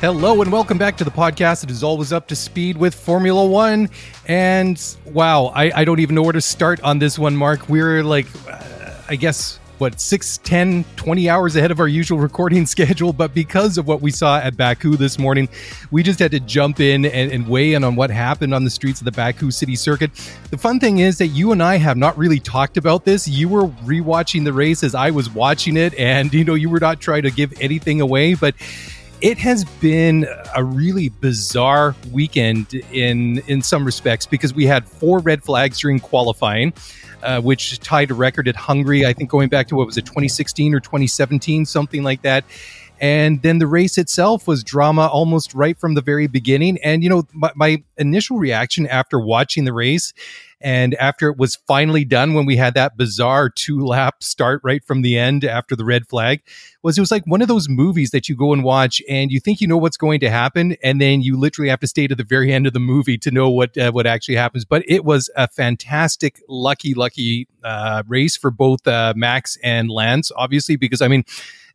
Hello and welcome back to the podcast. It is always up to speed with Formula One. And wow, I, I don't even know where to start on this one, Mark. We're like, uh, I guess, what, 6, 10, 20 hours ahead of our usual recording schedule. But because of what we saw at Baku this morning, we just had to jump in and, and weigh in on what happened on the streets of the Baku City Circuit. The fun thing is that you and I have not really talked about this. You were rewatching the race as I was watching it, and you know, you were not trying to give anything away, but it has been a really bizarre weekend in in some respects because we had four red flags during qualifying, uh, which tied a record at Hungary. I think going back to what was it, 2016 or 2017, something like that. And then the race itself was drama almost right from the very beginning. And you know, my, my initial reaction after watching the race and after it was finally done, when we had that bizarre two lap start right from the end after the red flag, was it was like one of those movies that you go and watch and you think you know what's going to happen, and then you literally have to stay to the very end of the movie to know what uh, what actually happens. But it was a fantastic, lucky, lucky uh, race for both uh, Max and Lance, obviously, because I mean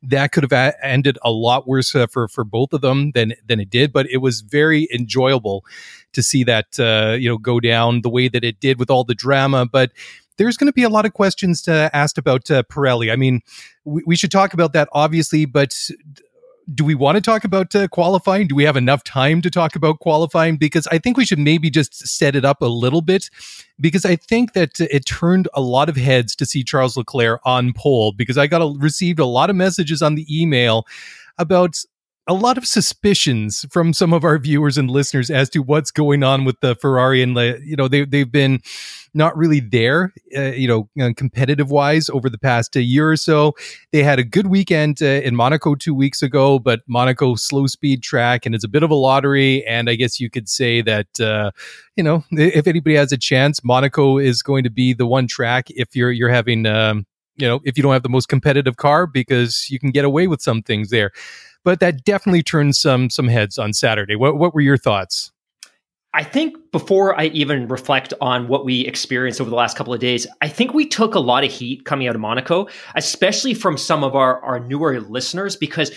that could have ended a lot worse uh, for for both of them than than it did. But it was very enjoyable to see that uh, you know go down the way that it did with all the drama. But there's going to be a lot of questions to, asked about uh, Pirelli. I mean, we, we should talk about that obviously, but do we want to talk about uh, qualifying? Do we have enough time to talk about qualifying? Because I think we should maybe just set it up a little bit. Because I think that it turned a lot of heads to see Charles Leclerc on pole. Because I got a, received a lot of messages on the email about a lot of suspicions from some of our viewers and listeners as to what's going on with the Ferrari and you know they they've been not really there uh, you know uh, competitive wise over the past uh, year or so. They had a good weekend uh, in Monaco 2 weeks ago but Monaco slow speed track and it's a bit of a lottery and I guess you could say that uh, you know if anybody has a chance Monaco is going to be the one track if you're you're having um, you know if you don't have the most competitive car because you can get away with some things there but that definitely turned some some heads on Saturday. What what were your thoughts? I think before I even reflect on what we experienced over the last couple of days, I think we took a lot of heat coming out of Monaco, especially from some of our, our newer listeners, because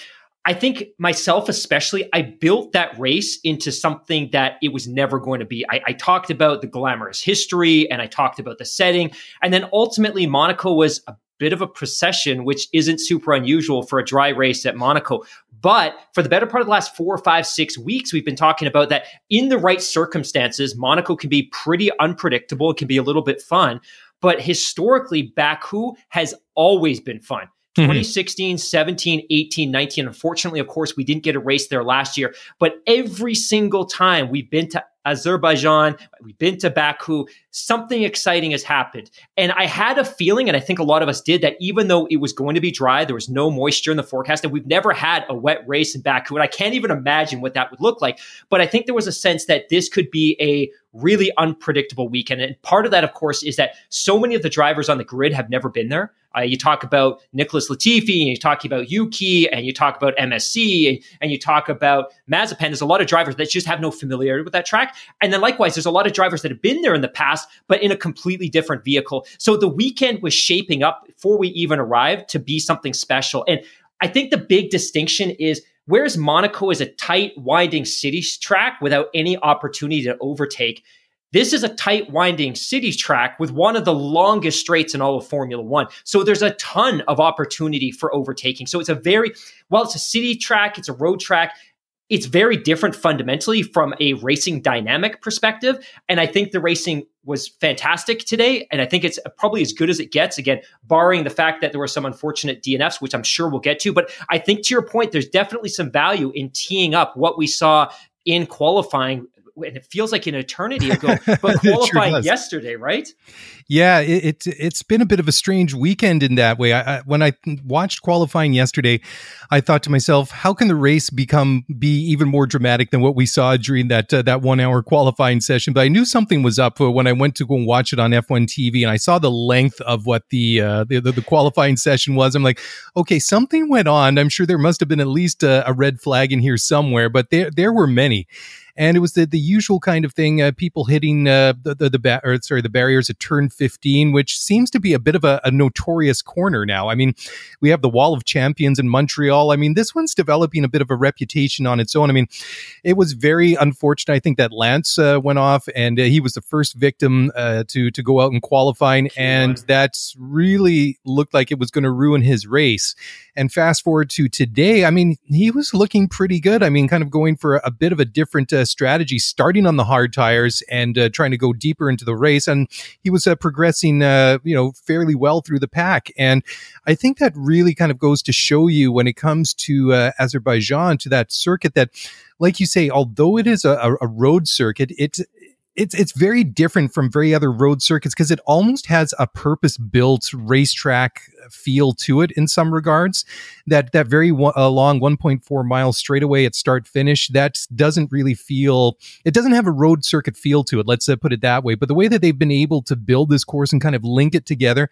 I think myself, especially, I built that race into something that it was never going to be. I, I, talked about the glamorous history and I talked about the setting. And then ultimately, Monaco was a bit of a procession, which isn't super unusual for a dry race at Monaco. But for the better part of the last four, five, six weeks, we've been talking about that in the right circumstances, Monaco can be pretty unpredictable. It can be a little bit fun. But historically, Baku has always been fun. Mm-hmm. 2016, 17, 18, 19. Unfortunately, of course, we didn't get a race there last year. But every single time we've been to Azerbaijan, we've been to Baku, something exciting has happened. And I had a feeling, and I think a lot of us did, that even though it was going to be dry, there was no moisture in the forecast, and we've never had a wet race in Baku. And I can't even imagine what that would look like. But I think there was a sense that this could be a really unpredictable weekend. And part of that, of course, is that so many of the drivers on the grid have never been there. Uh, you talk about Nicholas Latifi, and you talk about Yuki, and you talk about MSC, and, and you talk about Mazepin. There's a lot of drivers that just have no familiarity with that track. And then likewise, there's a lot of drivers that have been there in the past, but in a completely different vehicle. So the weekend was shaping up before we even arrived to be something special. And I think the big distinction is whereas Monaco is a tight, winding city track without any opportunity to overtake. This is a tight, winding city track with one of the longest straights in all of Formula One. So there's a ton of opportunity for overtaking. So it's a very, while it's a city track, it's a road track. It's very different fundamentally from a racing dynamic perspective. And I think the racing was fantastic today. And I think it's probably as good as it gets, again, barring the fact that there were some unfortunate DNFs, which I'm sure we'll get to. But I think to your point, there's definitely some value in teeing up what we saw in qualifying and it feels like an eternity ago, but qualifying sure yesterday, right? Yeah, it, it, has been a bit of a strange weekend in that way. I, I, when I watched qualifying yesterday, I thought to myself, how can the race become be even more dramatic than what we saw during that uh, that one hour qualifying session? But I knew something was up when I went to go and watch it on F1 TV, and I saw the length of what the uh, the, the, the, qualifying session was. I'm like, okay, something went on. I'm sure there must have been at least a, a red flag in here somewhere, but there there were many. And it was the the usual kind of thing. Uh, people hitting uh, the the, the ba- or sorry the barriers at turn 15, which seems to be a bit of a, a notorious corner now. I mean, we have the Wall of Champions in Montreal. I mean, this one's developing a bit of a reputation on its own. I mean, it was very unfortunate. I think that Lance uh, went off, and uh, he was the first victim uh, to to go out in qualifying, and that's really looked like it was going to ruin his race. And fast forward to today, I mean, he was looking pretty good. I mean, kind of going for a bit of a different uh, strategy, starting on the hard tires and uh, trying to go deeper into the race. And he was uh, progressing, uh, you know, fairly well through the pack. And I think that really kind of goes to show you when it comes to uh, Azerbaijan, to that circuit that, like you say, although it is a, a road circuit, it it's it's very different from very other road circuits because it almost has a purpose built racetrack feel to it in some regards. That that very uh, long 1.4 mile straightaway at start finish that doesn't really feel. It doesn't have a road circuit feel to it. Let's uh, put it that way. But the way that they've been able to build this course and kind of link it together,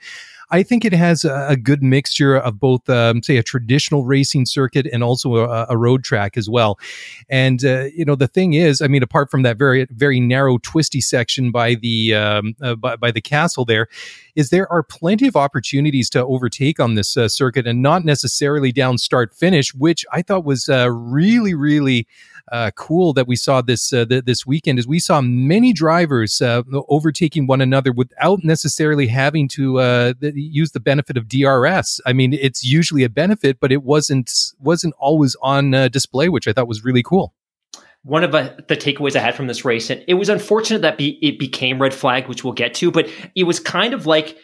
I think it has a, good mixture of both, um, say, a traditional racing circuit and also a, a road track as well. And uh, you know, the thing is, I mean, apart from that very very narrow twisty section by the um, uh, by, by the castle, there is there are plenty of opportunities to overtake on this uh, circuit, and not necessarily down start finish, which I thought was uh, really really uh, cool that we saw this uh, th- this weekend is we saw many drivers uh, overtaking one another without necessarily having to uh, th- use the benefit of DRS. I mean, it's usually a benefit, but it wasn't wasn't always on display, which I thought was really cool one of the takeaways I had from this race, and it was unfortunate that be, it became red flag, which we'll get to, but it was kind of like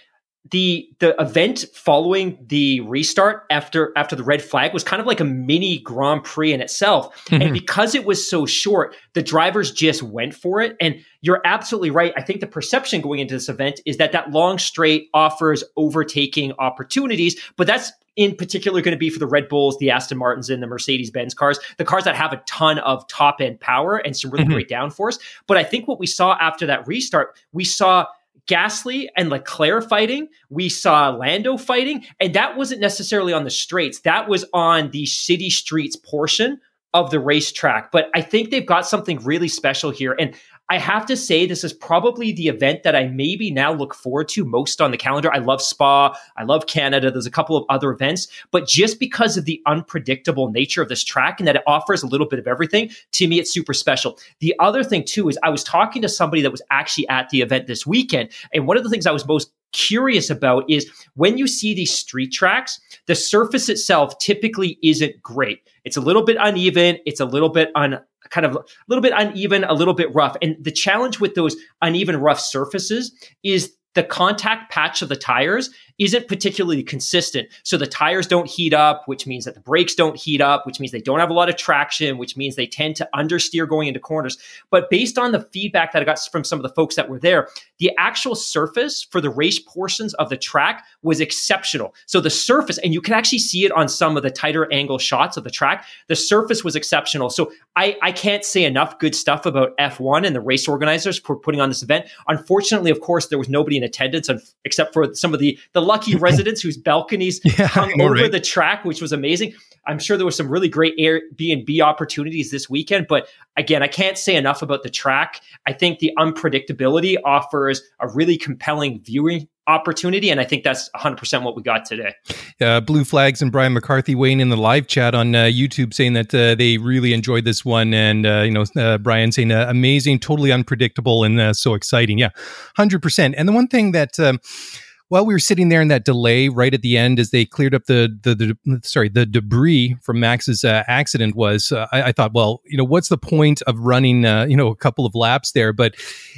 the the event following the restart after after the red flag was kind of like a mini Grand Prix in itself. Mm-hmm. And because it was so short, the drivers just went for it. And you're absolutely right. I think the perception going into this event is that that long straight offers overtaking opportunities, but that's in particular going to be for the Red Bulls, the Aston Martins, and the Mercedes Benz cars, the cars that have a ton of top end power and some really mm-hmm. great downforce. But I think what we saw after that restart, we saw Gasly and Leclerc fighting. We saw Lando fighting, and that wasn't necessarily on the straights. That was on the city streets portion of the racetrack. But I think they've got something really special here. And I have to say, this is probably the event that I maybe now look forward to most on the calendar. I love Spa. I love Canada. There's a couple of other events, but just because of the unpredictable nature of this track and that it offers a little bit of everything, to me, it's super special. The other thing, too, is I was talking to somebody that was actually at the event this weekend. And one of the things I was most curious about is when you see these street tracks, the surface itself typically isn't great. It's a little bit uneven. It's a little bit un, kind of a little bit uneven, a little bit rough. And the challenge with those uneven, rough surfaces is the contact patch of the tires isn't particularly consistent. So the tires don't heat up, which means that the brakes don't heat up, which means they don't have a lot of traction, which means they tend to understeer going into corners. But based on the feedback that I got from some of the folks that were there, the actual surface for the race portions of the track was exceptional. So the surface, and you can actually see it on some of the tighter angle shots of the track, the surface was exceptional. So I, I can't say enough good stuff about F1 and the race organizers for putting on this event. Unfortunately, of course, there was nobody in attendance except for some of the, the lucky residents whose balconies yeah, hung over right. the track, which was amazing. I'm sure there was some really great Airbnb opportunities this weekend, but again, I can't say enough about the track. I think the unpredictability offers a really compelling viewing opportunity. And I think that's 100% what we got today. Uh, Blue Flags and Brian McCarthy weighing in the live chat on uh, YouTube saying that uh, they really enjoyed this one. And, uh, you know, uh, Brian saying uh, amazing, totally unpredictable, and so exciting. Yeah, 100%. And the one thing that, um, while we were sitting there in that delay right at the end as they cleared up the the, the sorry the debris from Max's uh, accident was uh, I, I, thought well you know what's the point of running uh, you know a couple of laps there? But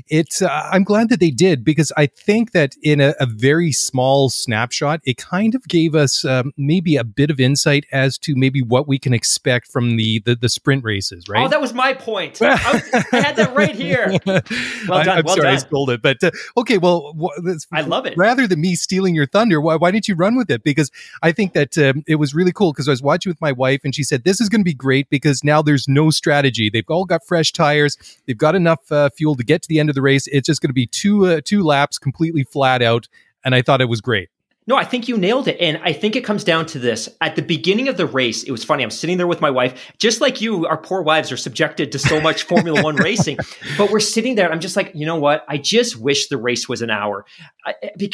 it's uh, I'm glad that they did because I think that in a, a very small snapshot it kind of gave us um, maybe a bit of insight as to maybe what we can expect from the the, the sprint races right? Oh that was my point. I, was, I had that right here. Well done I, am well sorry done. I stole it but uh, okay well I love it. rather than me stealing your thunder. Why, why didn't you run with it? Because I think that um, it was really cool because I was watching with my wife and she said, this is going to be great because now there's no strategy. They've all got fresh tires. They've got enough uh, fuel to get to the end of the race. It's just going to be two, uh, two laps completely flat out. And I thought it was great. No, I think you nailed it. And I think it comes down to this. At the beginning of the race, it was funny. I'm sitting there with my wife, just like you, our poor wives are subjected to so much Formula One racing. But we're sitting there. I'm just like, you know what? I just wish the race was an hour.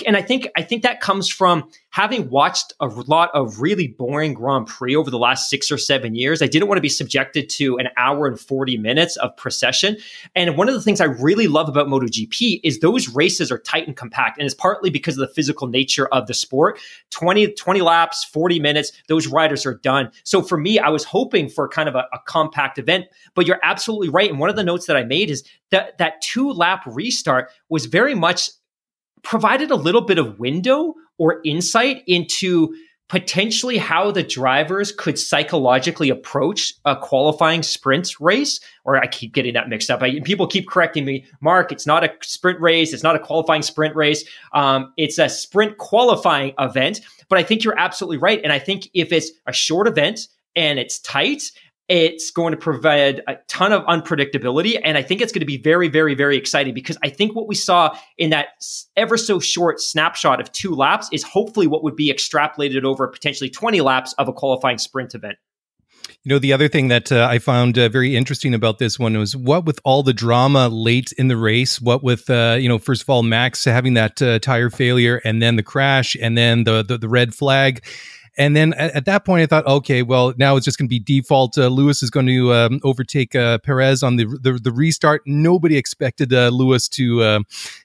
And I think, I think that comes from having watched a lot of really boring Grand Prix over the last six or seven years. I didn't want to be subjected to an hour and 40 minutes of procession. And one of the things I really love about MotoGP is those races are tight and compact. And it's partly because of the physical nature of the sport 20, 20 laps, 40 minutes, those riders are done. So for me, I was hoping for kind of a, a compact event, but you're absolutely right. And one of the notes that I made is that that two lap restart was very much provided a little bit of window or insight into potentially how the drivers could psychologically approach a qualifying sprint race. Or I keep getting that mixed up. I, people keep correcting me, Mark. It's not a sprint race. It's not a qualifying sprint race. Um, it's a sprint qualifying event. But I think you're absolutely right. And I think if it's a short event and it's tight it's going to provide a ton of unpredictability. And I think it's going to be very, very, very exciting because I think what we saw in that ever so short snapshot of two laps is hopefully what would be extrapolated over potentially 20 laps of a qualifying sprint event. You know, the other thing that uh, I found uh, very interesting about this one was what with all the drama late in the race, what with, uh, you know, first of all, Max having that uh, tire failure and then the crash and then the, the, the red flag and then at, at, that point, I thought, okay, well, now it's just going to be default. Uh, Lewis is going to um, overtake uh, Perez on the, the, the restart. Nobody expected uh, Lewis to uh,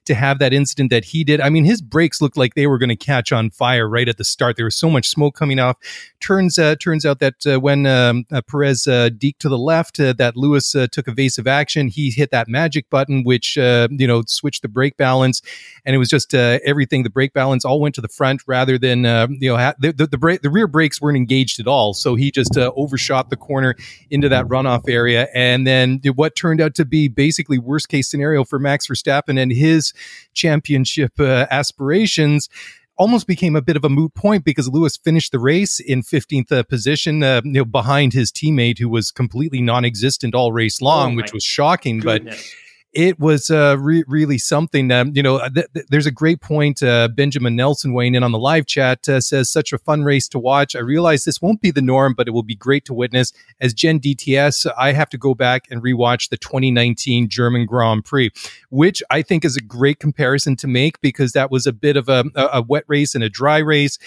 to have that incident that he did. I mean, his brakes looked like they were going to catch on fire right at the start. There was so much smoke coming off. Turns uh, turns out that uh, when um, Perez deked to the left, that Lewis took evasive action. He hit that magic button, which you know switched the brake balance, and it was just everything. The brake balance all went to the front rather than you know ha- the, the, the brake the rear brakes weren't engaged at all. So he just uh, overshot the corner into that runoff area. And then what turned out to be basically worst case scenario for Max Verstappen and his championship uh, aspirations almost became a bit of a moot point because Lewis finished the race in 15th uh, position, uh, you know, behind his teammate who was completely non-existent all race long, oh which was shocking. Goodness. But it was uh, re- really something. You know, th- th- there's a great point. Uh, Benjamin Nelson weighing in on the live chat uh, says, "Such a fun race to watch. I realize this won't be the norm, but it will be great to witness." As Gen DTS, I have to go back and rewatch the 2019 German Grand Prix, which I think is a great comparison to make because that was a bit of a, a wet race and a dry race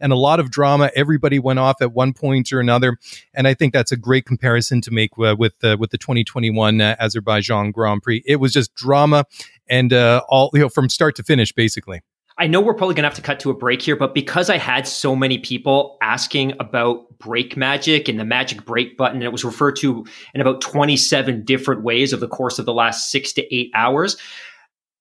and a lot of drama. Everybody went off at one point or another, and I think that's a great comparison to make uh, with uh, with the 2021 uh, Azerbaijan Grand Prix. It was just drama and uh, all you know from start to finish, basically. I know we're probably going to have to cut to a break here, but because I had so many people asking about brake magic and the magic brake button, and it was referred to in about 27 different ways over the course of the last six to eight hours,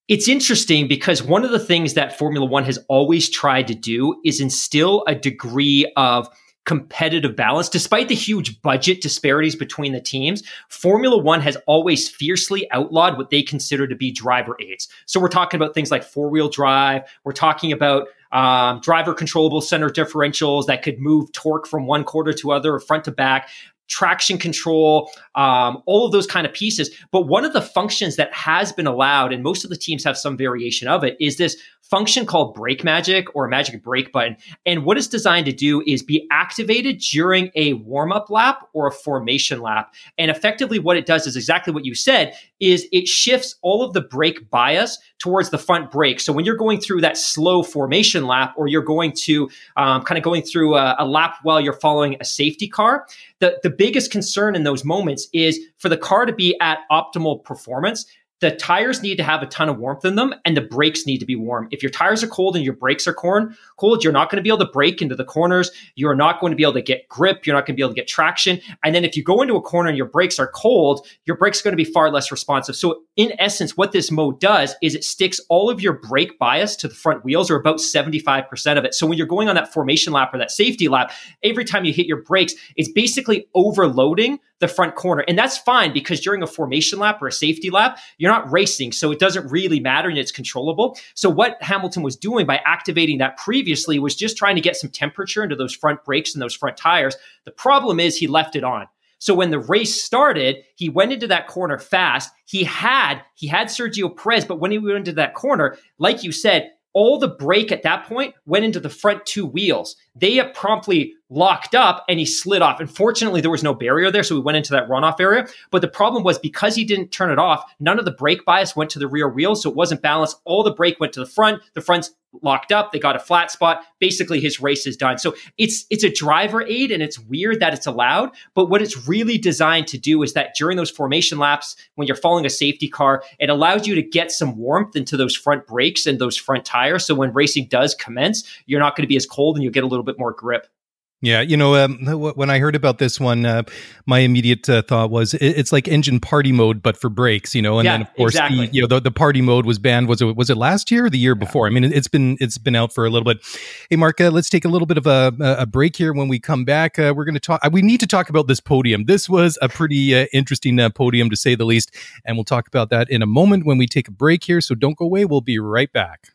it's interesting because one of the things that Formula One has always tried to do is instill a degree of competitive balance. Despite the huge budget disparities between the teams, Formula One has always fiercely outlawed what they consider to be driver aids. So we're talking about things like four wheel drive. We're talking about um, driver controllable center differentials that could move torque from one quarter to other or front to back traction control, um, all of those kind of pieces. But one of the functions that has been allowed, and most of the teams have some variation of it, is this function called brake magic or magic brake button. And what it's designed to do is be activated during a warm up lap or a formation lap. And effectively, what it does is exactly what you said: is it shifts all of the brake bias towards the front brake. So when you're going through that slow formation lap, or you're going to um, kind of going through a, a lap while you're following a safety car, the, the biggest concern in those moments is for the car to be at optimal performance the tires need to have a ton of warmth in them and the brakes need to be warm. If your tires are cold and your brakes are corn, cold, you're not going to be able to brake into the corners. You're not going to be able to get grip. You're not going to be able to get traction. And then if you go into a corner and your brakes are cold, your brakes are going to be far less responsive. So in essence, what this mode does is it sticks all of your brake bias to the front wheels or about 75% of it. So when you're going on that formation lap or that safety lap, every time you hit your brakes, it's basically overloading the front corner. And that's fine because during a formation lap or a safety lap, you're not racing. So it doesn't really matter and it's controllable. So what Hamilton was doing by activating that previously was just trying to get some temperature into those front brakes and those front tires. The problem is he left it on. So when the race started, he went into that corner fast. He had he had Sergio Perez, but when he went into that corner, like you said, all the brake at that point went into the front two wheels. They promptly locked up and he slid off. Unfortunately, there was no barrier there, so we went into that runoff area. But the problem was because he didn't turn it off, none of the brake bias went to the rear wheels, so it wasn't balanced. All the brake went to the front. The front's locked up. They got a flat spot. Basically, his race is done. So it's it's a driver aid, and it's weird that it's allowed. But what it's really designed to do is that during those formation laps, when you're following a safety car, it allows you to get some warmth into those front brakes and those front tires. So when racing does commence, you're not going to be as cold, and you'll get a little bit more grip. Yeah, you know, um, when I heard about this one, uh, my immediate uh, thought was it's like engine party mode, but for brakes, you know. And yeah, then of course, exactly. the, you know, the, the party mode was banned. Was it was it last year or the year before? I mean, it's been it's been out for a little bit. Hey, Mark, uh, let's take a little bit of a, a break here. When we come back, uh, we're going to talk. Uh, we need to talk about this podium. This was a pretty uh, interesting podium to say the least, and we'll talk about that in a moment when we take a break here. So don't go away. We'll be right back.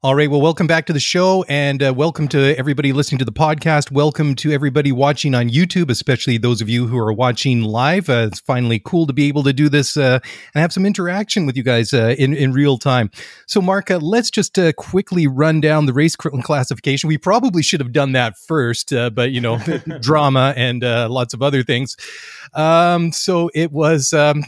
All right. Well, welcome back to the show and uh, welcome to everybody listening to the podcast. Welcome to everybody watching on YouTube, especially those of you who are watching live. Uh, it's finally cool to be able to do this uh, and have some interaction with you guys uh, in, in real time. So, Mark, uh, let's just uh, quickly run down the race classification. We probably should have done that first, but, you know, drama and lots of other things. Um, so it was. Um,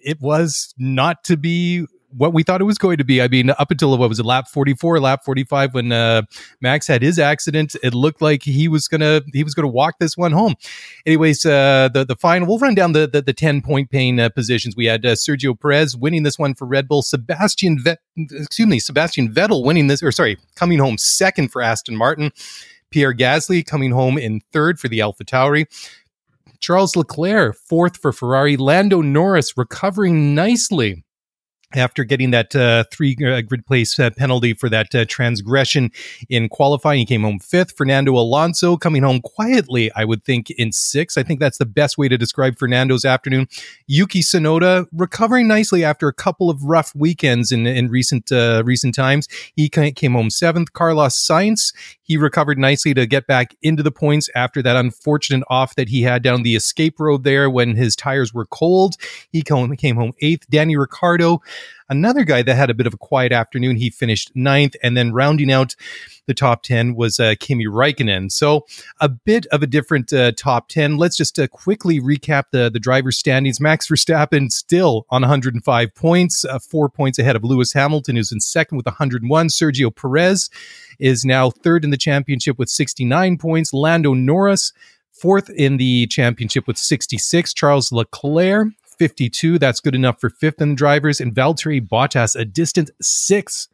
it was not to be what we thought it was going to be. I mean, up until what was it, lap 44, lap 45, when uh, Max had his accident, it looked like he was gonna he was gonna walk this one home. Anyways, uh, the the final, we'll run down the the, the 10 point pain uh, positions. We had uh, Sergio Perez winning this one for Red Bull, Sebastian Vet, excuse me, Sebastian Vettel winning this, or sorry, coming home second for Aston Martin. Pierre Gasly coming home in third for the Alpha Tauri. Charles Leclerc, fourth for Ferrari. Lando Norris recovering nicely after getting that uh, three uh, grid place uh, penalty for that uh, transgression in qualifying. He came home fifth. Fernando Alonso coming home quietly, I would think, in sixth. I think that's the best way to describe Fernando's afternoon. Yuki Tsunoda recovering nicely after a couple of rough weekends in, in recent uh, recent times. He came home seventh. Carlos Sainz, he recovered nicely to get back into the points after that unfortunate off that he had down the escape road there when his tires were cold. He came home eighth. Danny Ricciardo Another guy that had a bit of a quiet afternoon, he finished ninth. And then rounding out the top 10 was uh, Kimi Raikkonen. So a bit of a different uh, top 10. Let's just uh, quickly recap the, the driver's standings. Max Verstappen still on 105 points, uh, four points ahead of Lewis Hamilton, who's in second with 101. Sergio Perez is now third in the championship with 69 points. Lando Norris fourth in the championship with 66. Charles Leclerc 52. That's good enough for fifth in the drivers. And Valtteri Bottas, a distant sixth.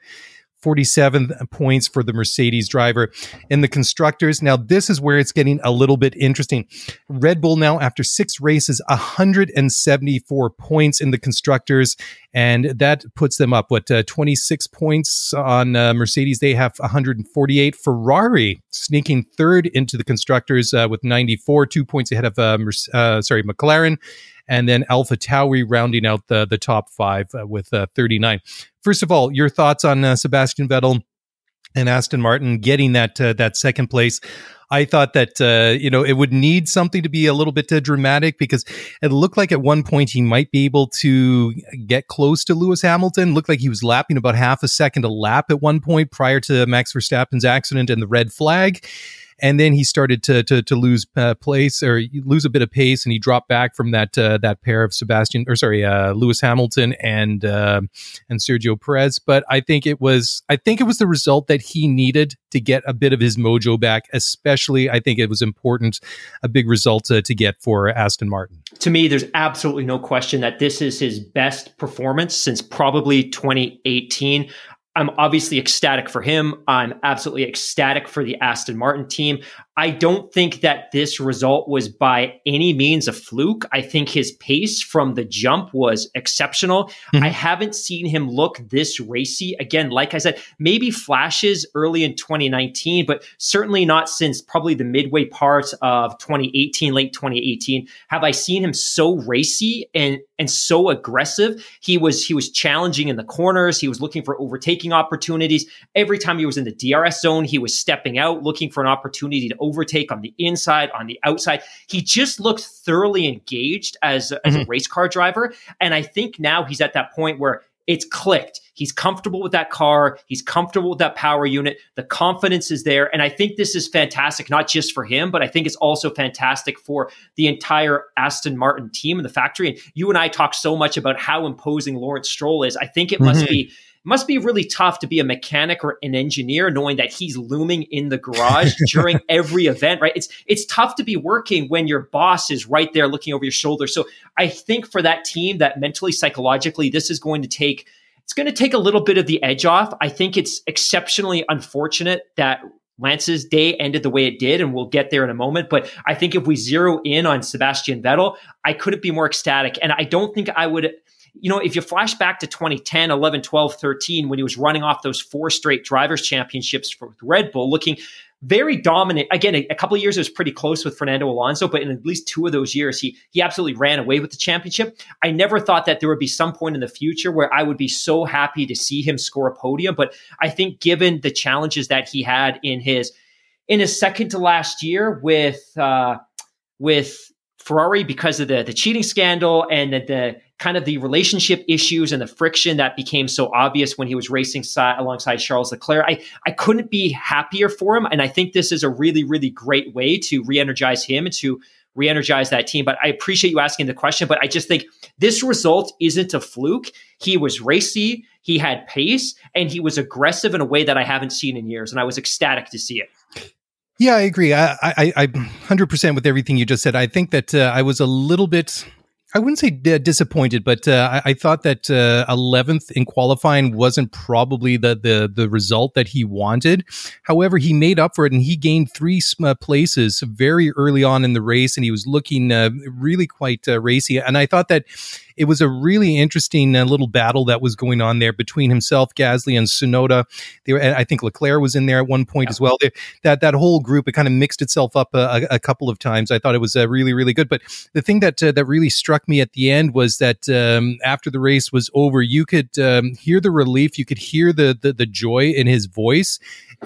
47 points for the Mercedes driver. In the constructors, now this is where it's getting a little bit interesting. Red Bull now, after six races, 174 points in the constructors, and that puts them up, what, uh, 26 points on uh, Mercedes. They have 148. Ferrari sneaking third into the constructors uh, with 94, two points ahead of, uh, uh, sorry, McLaren and then Alpha Tauri rounding out the the top five uh, with uh, 39. First of all, your thoughts on uh, Sebastian Vettel and Aston Martin getting that uh, that second place. I thought that uh, you know it would need something to be a little bit uh, dramatic because it looked like at one point he might be able to get close to Lewis Hamilton. Looked like he was lapping about half a second a lap at one point prior to Max Verstappen's accident and the red flag and then he started to to, to lose uh, place or lose a bit of pace, and he dropped back from that uh, that pair of Sebastian or sorry uh, Lewis Hamilton and uh, and Sergio Perez. But I think it was I think it was the result that he needed to get a bit of his mojo back. Especially, I think it was important, a big result to, to get for Aston Martin. To me, there's absolutely no question that this is his best performance since probably 2018. I'm obviously ecstatic for him. I'm absolutely ecstatic for the Aston Martin team. I don't think that this result was by any means a fluke. I think his pace from the jump was exceptional. Mm-hmm. I haven't seen him look this racy. Again, like I said, maybe flashes early in 2019, but certainly not since probably the midway part of 2018, late 2018. Have I seen him so racy and and so aggressive? He was he was challenging in the corners. He was looking for overtaking opportunities. Every time he was in the DRS zone, he was stepping out, looking for an opportunity to overtake on the inside, on the outside. He just looked thoroughly engaged as, as mm-hmm. a race car driver. And I think now he's at that point where it's clicked. He's comfortable with that car. He's comfortable with that power unit. The confidence is there. And I think this is fantastic, not just for him, but I think it's also fantastic for the entire Aston Martin team and the factory. And you and I talk so much about how imposing Lawrence Stroll is. I think it must mm-hmm. be must be really tough to be a mechanic or an engineer knowing that he's looming in the garage during every event, right? It's it's tough to be working when your boss is right there looking over your shoulder. So I think for that team that mentally psychologically this is going to take it's going to take a little bit of the edge off. I think it's exceptionally unfortunate that Lance's day ended the way it did, and we'll get there in a moment. But I think if we zero in on Sebastian Vettel, I couldn't be more ecstatic. And I don't think I would you know, if you flash back to 2010, 11, 12, 13, when he was running off those four straight drivers' championships for Red Bull, looking very dominant. Again, a, a, couple of years it was pretty close with Fernando Alonso, but in at least two of those years, he he absolutely ran away with the championship. I never thought that there would be some point in the future where I would be so happy to see him score a podium. But I think given the challenges that he had in his in his second to last year with uh, with Ferrari because of the the cheating scandal and the, the kind of the relationship issues and the friction that became so obvious when he was racing alongside Charles Leclerc. I, I couldn't be happier for him. And I think this is a really, really great way to re energize him and to re energize that team. But I appreciate you asking the question. But I just think this result isn't a fluke. He was racy, he had pace, and he was aggressive in a way that I haven't seen in years. And I was ecstatic to see it. Yeah, I agree. I, I, I, 100% with everything you just said. I think that uh, I was a little bit I wouldn't say d- disappointed, but uh, I-, I, thought that uh, eleventh in qualifying wasn't probably the, the the result that he wanted. However, he made up for it, and he gained three uh, places very early on in the race, and he was looking uh, really quite uh, racy. And I thought that it was a really interesting uh, little battle that was going on there between himself, Gasly, and Tsunoda. They were, I think Leclerc was in there at one point yeah. as well. They, that that whole group it kind of mixed itself up a, a, couple of times. I thought it was uh, really really good. But the thing that uh, that really struck me at the end was that um, after the race was over, you could um, hear the relief, you could hear the the, the joy in his voice,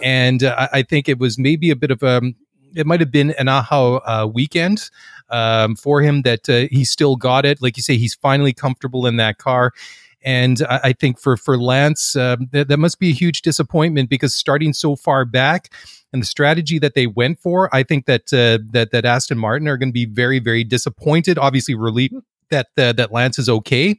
and uh, I think it was maybe a bit of a um, it might have been an aha uh, weekend um, for him that uh, he still got it. Like you say, he's finally comfortable in that car. And I, I think for for Lance, uh, that, must be a huge disappointment because starting so far back, and the strategy that they went for, I think that uh, that that Aston Martin are going to be very very disappointed. Obviously, relieved that uh, that Lance is okay,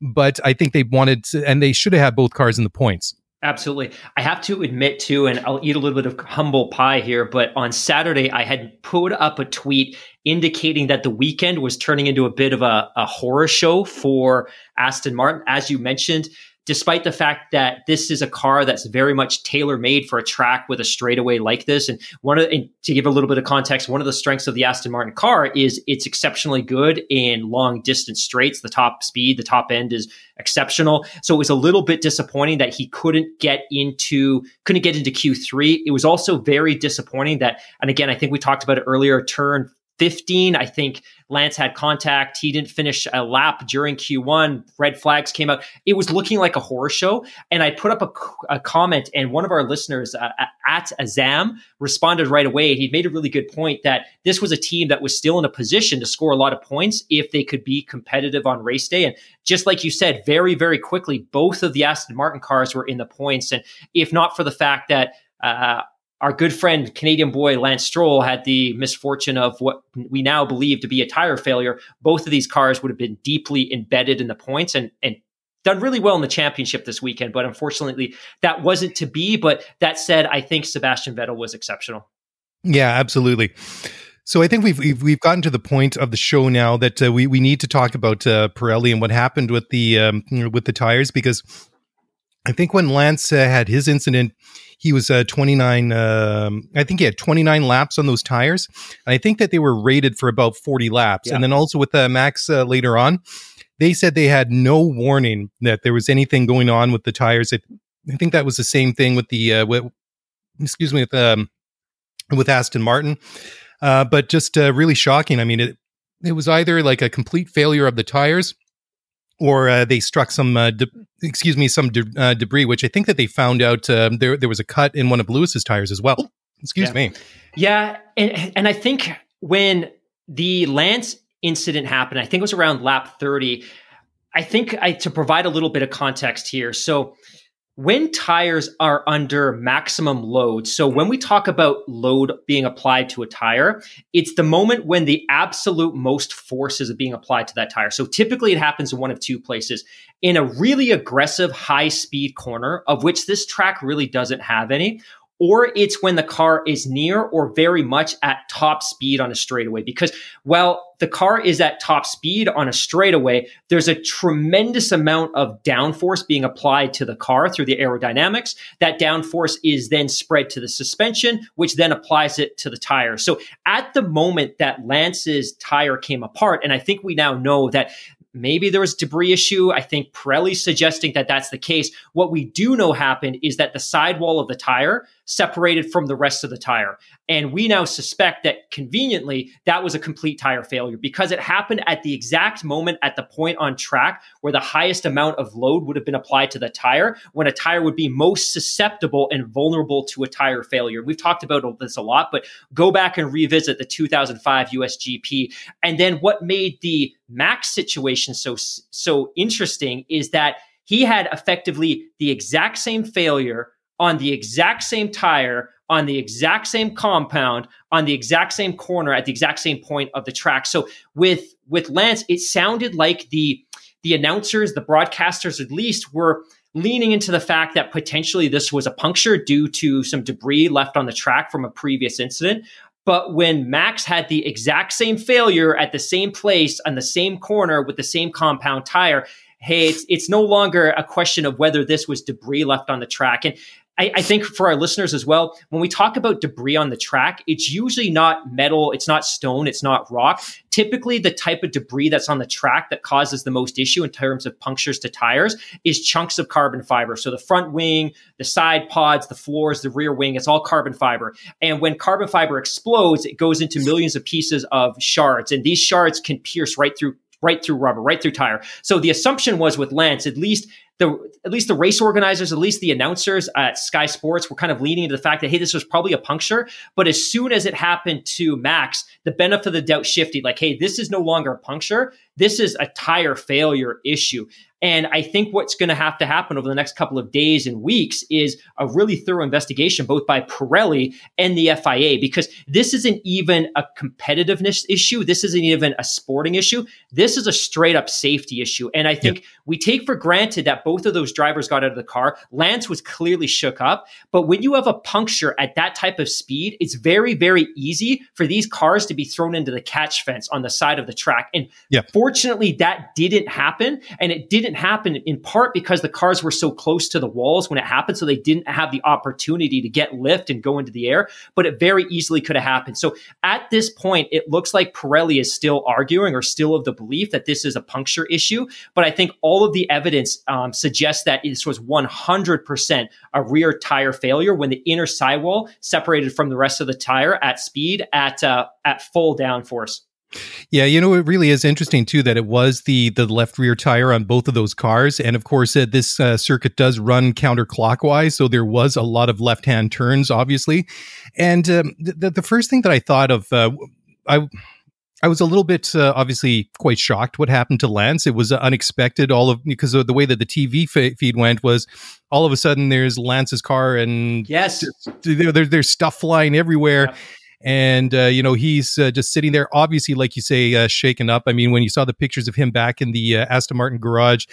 but I think they wanted to, and they should have had both cars in the points. Absolutely. I have to admit too, and I'll eat a little bit of humble pie here, but on Saturday I had put up a tweet indicating that the weekend was turning into a bit of a, a horror show for Aston Martin. As you mentioned, despite the fact that this is a car that's very much tailor made for a track with a straightaway like this. And one of, and to give a little bit of context, one of the strengths of the Aston Martin car is it's exceptionally good in long distance straights. The top speed, the top end is exceptional. So it was a little bit disappointing that he couldn't get into, couldn't get into Q3. It was also very disappointing that, and again, I think we talked about it earlier, turn 15. I think Lance had contact. He didn't finish a lap during Q1. Red flags came out. It was looking like a horror show. And I put up a, a comment, and one of our listeners uh, at Azam responded right away. He made a really good point that this was a team that was still in a position to score a lot of points if they could be competitive on race day. And just like you said, very, very quickly, both of the Aston Martin cars were in the points. And if not for the fact that uh, our good friend Canadian boy Lance Stroll had the misfortune of what we now believe to be a tire failure, both of these cars would have been deeply embedded in the points and and done really well in the championship this weekend. But unfortunately, that wasn't to be. But that said, I think Sebastian Vettel was exceptional. Yeah, absolutely. So I think we've, we've we've gotten to the point of the show now that uh, we we need to talk about uh, Pirelli and what happened with the um, with the tires because I think when Lance uh, had his incident, he was uh, 29. Um, I think he had 29 laps on those tires, and I think that they were rated for about 40 laps. Yeah. And then also with uh, Max uh, later on, they said they had no warning that there was anything going on with the tires. I, I think that was the same thing with the with, excuse me with um, with Aston Martin. Uh, but just uh, really shocking. I mean, it it was either like a complete failure of the tires, or uh, they struck some uh, de- excuse me some de- uh, debris, which I think that they found out um, there there was a cut in one of Lewis's tires as well. Excuse yeah. me. Yeah, and and I think when the Lance incident happened, I think it was around lap thirty. I think I, to provide a little bit of context here. So when tires are under maximum load, so when we talk about load being applied to a tire, it's the moment when the absolute most force is being applied to that tire. So typically it happens in one of two places in a really aggressive high speed corner, of which this track really doesn't have any, or it's when the car is near or very much at top speed on a straightaway. Because while the car is at top speed on a straightaway, there's a tremendous amount of downforce being applied to the car through the aerodynamics. That downforce is then spread to the suspension, which then applies it to the tire. So at the moment that Lance's tire came apart, and I think we now know that Maybe there was debris issue. I think Pirelli's suggesting that that's the case. What we do know happened is that the sidewall of the tire separated from the rest of the tire. And we now suspect that conveniently that was a complete tire failure because it happened at the exact moment at the point on track where the highest amount of load would have been applied to the tire when a tire would be most susceptible and vulnerable to a tire failure. We've talked about this a lot, but go back and revisit the 2005 USGP. And then what made the Max situation so so interesting is that he had effectively the exact same failure on the exact same tire on the exact same compound on the exact same corner at the exact same point of the track. So with with Lance, it sounded like the the announcers, the broadcasters at least were leaning into the fact that potentially this was a puncture due to some debris left on the track from a previous incident. But when Max had the exact same failure at the same place on the same corner with the same compound tire, hey, it's, it's no longer a question of whether this was debris left on the track. And I, I, think for our listeners as well, when we talk about debris on the track, it's usually not metal, it's not stone, it's not rock. Typically, the type of debris that's on the track that causes the most issue in terms of punctures to tires is chunks of carbon fiber. So the front wing, the side pods, the floors, the rear wing, it's all carbon fiber. And when carbon fiber explodes, it goes into millions of pieces of shards. And these shards can pierce right through right through rubber, right through tire. So the assumption was with Lance, at least the at least the race organizers, at least the announcers at Sky Sports were kind of leaning into the fact that hey, this was probably a puncture. But as soon as it happened to Max, the benefit of the doubt shifted. Like, hey, this is no longer a puncture. This is a tire failure issue. And I think what's going to have to happen over the next couple of days and weeks is a really thorough investigation, both by Pirelli and the FIA, because this isn't even a competitiveness issue. This isn't even a sporting issue. This is a straight up safety issue. And I think we take for granted that both of those drivers got out of the car. Lance was clearly shook up. But when you have a puncture at that type of speed, it's very, very easy for these cars to be thrown into the catch fence on the side of the track. And yeah. fortunately, that didn't happen. And it didn't didn't happen in part because the cars were so close to the walls when it happened. So they didn't have the opportunity to get lift and go into the air, but it very easily could have happened. So at this point, it looks like Pirelli is still arguing or still of the belief that this is a puncture issue. But I think all of the evidence um, suggests that this was 100% a rear tire failure when the inner sidewall separated from the rest of the tire at speed at, uh, at full downforce. Yeah, you know, it really is interesting too that it was the the left rear tire on both of those cars, and of course, uh, this uh, circuit does run counterclockwise, so there was a lot of left hand turns, obviously. And um, the the first thing that I thought of, uh, I I was a little bit uh, obviously quite shocked what happened to Lance. It was unexpected. All of because of the way that the TV feed went was all of a sudden there's Lance's car and yes, there, there, there's stuff flying everywhere. Yeah. And uh, you know he's uh, just sitting there, obviously, like you say, uh, shaken up. I mean, when you saw the pictures of him back in the uh, Aston Martin garage,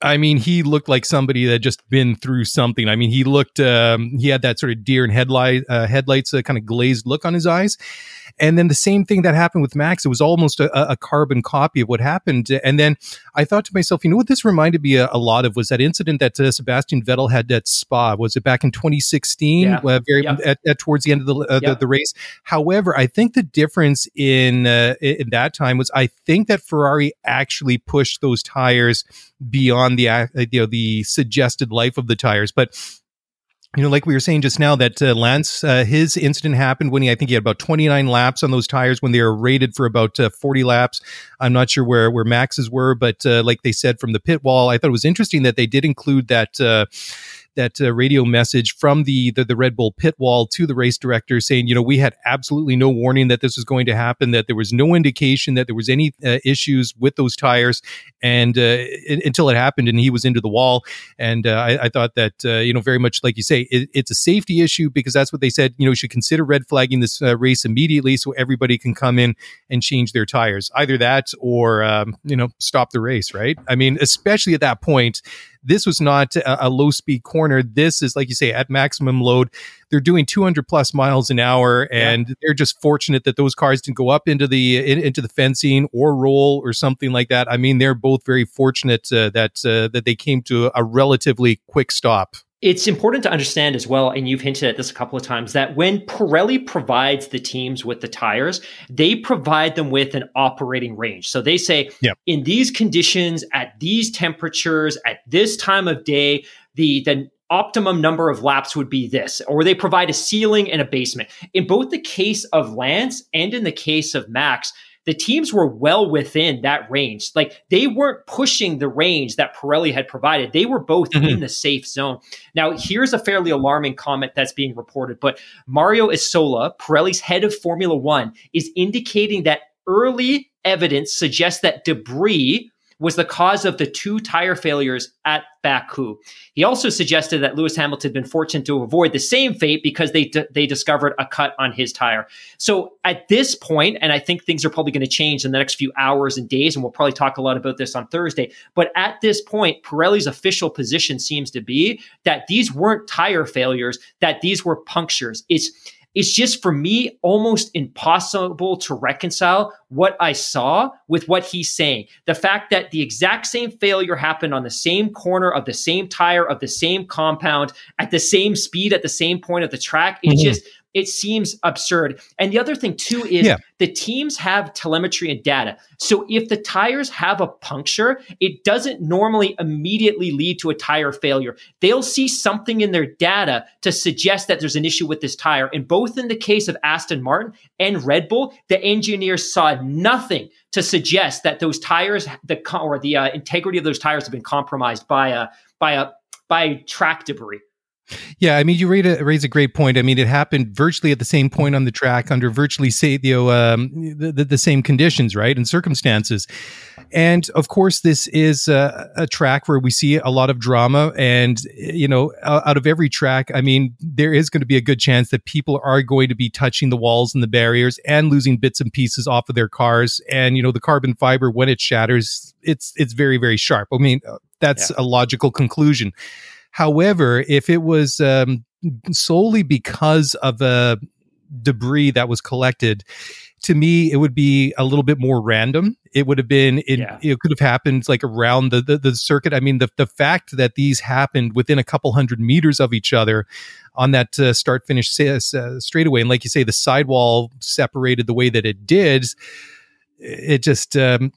I mean, he looked like somebody that just been through something. I mean, he looked, um, he had that sort of deer and headlight, uh, headlights, uh, kind of glazed look on his eyes. And then the same thing that happened with Max, it was almost a, a, carbon copy of what happened. And then I thought to myself, you know what this reminded me a, a lot of was that incident that uh, Sebastian Vettel had at Spa. Was it back in 2016? Yeah. Uh, very yep. at, at, towards the end of the, uh, yep. the, the race. However, I think the difference in uh, in that time was I think that Ferrari actually pushed those tires beyond the uh, you know the suggested life of the tires, but you know, like we were saying just now, that uh, Lance, uh, his incident happened when he, I think he had about 29 laps on those tires when they were rated for about uh, 40 laps. I'm not sure where, where Max's were, but uh, like they said from the pit wall, I thought it was interesting that they did include that uh, that uh, radio message from the, the, the Red Bull pit wall to the race director saying, you know, we had absolutely no warning that this was going to happen, that there was no indication that there was any uh, issues with those tires, and uh, it, until it happened, and he was into the wall. And uh, I, I, thought that uh, you know very much like you say, it, it's a safety issue because that's what they said. You know, should consider red flagging this uh, race immediately so everybody can come in and change their tires. Either that or um, you know stop the race. Right? I mean, especially at that point this was not a, a low speed corner. This is, like you say, at maximum load. They're doing 200 plus miles an hour, and yeah. they're just fortunate that those cars didn't go up into the in, into the fencing or roll or something like that. I mean, they're both very fortunate uh, that uh, that they came to a relatively quick stop. It's important to understand as well, and you've hinted at this a couple of times, that when Pirelli provides the teams with the tires, they provide them with an operating range. So they say, yep. in these conditions, at these temperatures, at this time of day, the, the optimum number of laps would be this, or they provide a ceiling and a basement. In both the case of Lance and in the case of Max, the teams were well within that range. Like they weren't pushing the range that Pirelli had provided. They were both mm-hmm. in the safe zone. Now, here's a fairly alarming comment that's being reported, but Mario Isola, Pirelli's head of Formula One, is indicating that early evidence suggests that debris was the cause of the two tire failures at Baku. He also suggested that Lewis Hamilton had been fortunate to avoid the same fate because they d- they discovered a cut on his tire. So at this point, and I think things are probably going to change in the next few hours and days, and we'll probably talk a lot about this on Thursday. But at this point, Pirelli's official position seems to be that these weren't tire failures; that these were punctures. It's it's just for me almost impossible to reconcile what I saw with what he's saying. The fact that the exact same failure happened on the same corner of the same tire of the same compound at the same speed at the same point of the track, it mm-hmm. just it seems absurd. And the other thing too is yeah. the teams have telemetry and data. So if the tires have a puncture, it doesn't normally immediately lead to a tire failure. They'll see something in their data to suggest that there's an issue with this tire. And both in the case of Aston Martin and Red Bull, the engineers saw nothing to suggest that those tires, the or the uh, integrity of those tires, have been compromised by a by a by track debris. Yeah, I mean, you raise a, raise a great point. I mean, it happened virtually at the same point on the track under virtually say you know um, the, the, the, same conditions, right, and circumstances. And of course, this is a, a, track where we see a lot of drama. And you know, out of every track, I mean, there is going to be a good chance that people are going to be touching the walls and the barriers and losing bits and pieces off of their cars. And you know, the carbon fiber when it shatters, it's it's very very sharp. I mean, uh, that's yeah. a logical conclusion. However, if it was um, solely because of the debris that was collected, to me, it would be a little bit more random. It would have been, it, yeah. it could have happened like around the, the, the, circuit. I mean, the, the fact that these happened within a couple hundred meters of each other on that uh, start finish uh, straightaway. And like you say, the sidewall separated the way that it did. It just, um,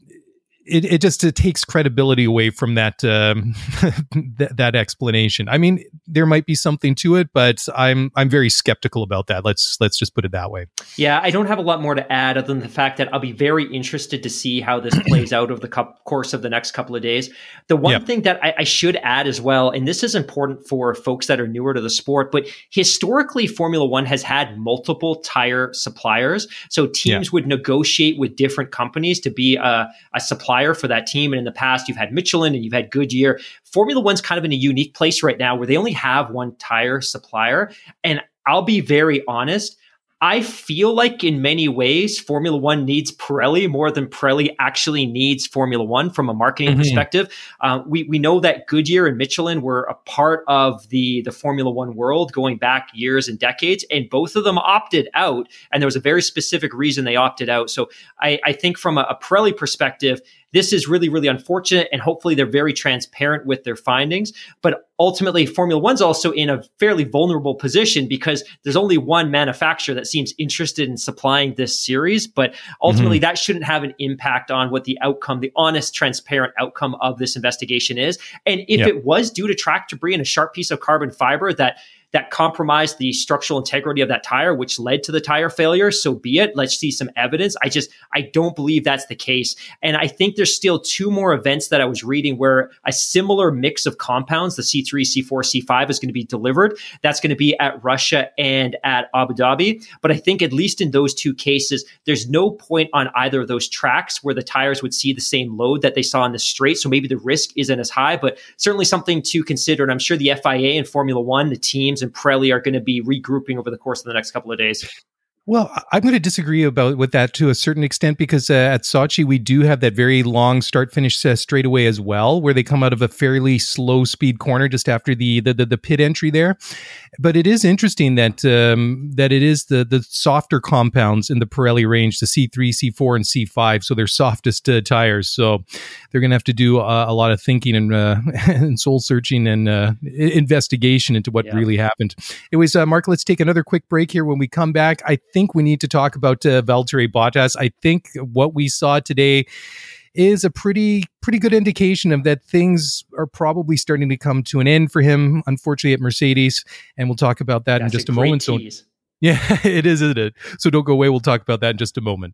it, it just it takes credibility away from that um, th- that explanation. I mean, there might be something to it, but I'm I'm very skeptical about that. Let's let's just put it that way. Yeah, I don't have a lot more to add other than the fact that I'll be very interested to see how this plays out over the co- course of the next couple of days. The one yep. thing that I, I should add as well, and this is important for folks that are newer to the sport, but historically, Formula One has had multiple tire suppliers, so teams yeah. would negotiate with different companies to be a, a supplier supplier for that team. And in the past, you've had Michelin and you've had Goodyear. Formula One's kind of in a unique place right now where they only have one tire supplier. And I'll be very honest, I feel like in many ways, Formula One needs Pirelli more than Pirelli actually needs Formula One from a marketing mm-hmm. perspective. Uh, we we know that Goodyear and Michelin were a part of the the Formula One world going back years and decades, and both of them opted out. And there was a very specific reason they opted out. So I, I think from a, a Pirelli perspective, this is really, really unfortunate. And hopefully they're very transparent with their findings. But ultimately, Formula One's also in a fairly vulnerable position because there's only one manufacturer that seems interested in supplying this series. But ultimately, mm-hmm. that shouldn't have an impact on what the outcome, the honest, transparent outcome of this investigation is. And if yep. it was due to track debris and a sharp piece of carbon fiber that that compromised the structural integrity of that tire, which led to the tire failure. So be it. Let's see some evidence. I just, I don't believe that's the case. And I think there's still two more events that I was reading where a similar mix of compounds, the C3, C4, C5 is going to be delivered. That's going to be at Russia and at Abu Dhabi. But I think at least in those two cases, there's no point on either of those tracks where the tires would see the same load that they saw in the straight. So maybe the risk isn't as high, but certainly something to consider. And I'm sure the FIA and Formula One, the teams, and Pirelli are going to be regrouping over the course of the next couple of days. Well, I'm going to disagree about with that to a certain extent because uh, at Sochi we do have that very long start finish uh, straightaway as well, where they come out of a fairly slow speed corner just after the the, the, the pit entry there. But it is interesting that um, that it is the the softer compounds in the Pirelli range, the C3, C4, and C5, so they're softest uh, tires. So they're going to have to do a, a lot of thinking and uh, and soul searching and uh, investigation into what yeah. really happened. Anyways, uh, Mark, let's take another quick break here. When we come back, I think we need to talk about uh, Valtteri Bottas. I think what we saw today is a pretty pretty good indication of that things are probably starting to come to an end for him unfortunately at Mercedes and we'll talk about that That's in just a, a moment tease. so yeah it is isn't it so don't go away we'll talk about that in just a moment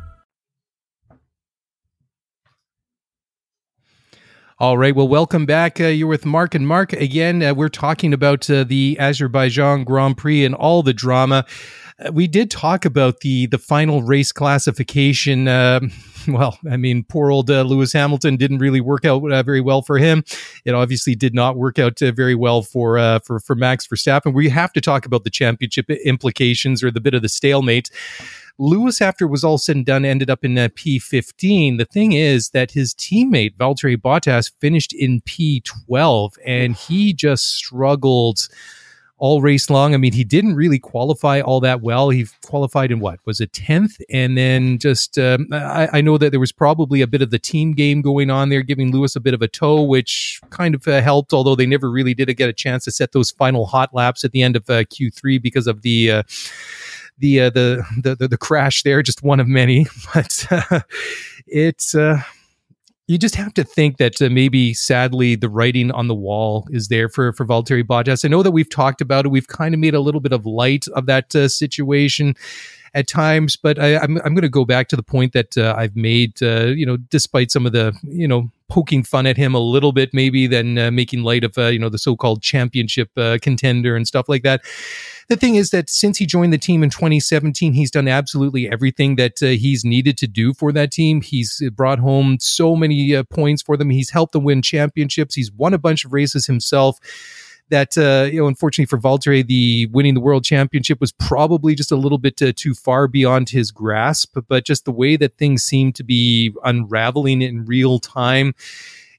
All right. Well, welcome back. Uh, you're with Mark and Mark again. Uh, we're talking about uh, the Azerbaijan Grand Prix and all the drama. Uh, we did talk about the the final race classification. Um, well, I mean, poor old uh, Lewis Hamilton didn't really work out uh, very well for him. It obviously did not work out very well for for for Max Verstappen. We have to talk about the championship implications or the bit of the stalemate. Lewis, after it was all said and done, ended up in uh, P15. The thing is that his teammate, Valtteri Bottas, finished in P12 and he just struggled all race long. I mean, he didn't really qualify all that well. He qualified in what was it tenth, and then just um, I, I, know that there was probably a bit of the team game going on there, giving Lewis a bit of a tow, which kind of uh, helped. Although they never really did get a chance to set those final hot laps at the end of uh, Q3 because of the. Uh, the, uh, the, the the the crash there, just one of many, but uh, it's uh, you just have to think that uh, maybe sadly the writing on the wall is there for for Valtteri Bottas. I know that we've talked about it. We've kind of made a little bit of light of that uh, situation at times, but I, am I'm, I'm going to go back to the point that uh, I've made. Uh, you know, despite some of the you know poking fun at him a little bit, maybe then uh, making light of uh, you know the so-called championship contender and stuff like that. The thing is that since he joined the team in 2017, he's done absolutely everything that uh, he's needed to do for that team. He's brought home so many points for them. He's helped them win championships. He's won a bunch of races himself that uh, you know, unfortunately for Valtteri, the winning the world championship was probably just a little bit uh, too far beyond his grasp. But just the way that things seem to be unraveling in real time,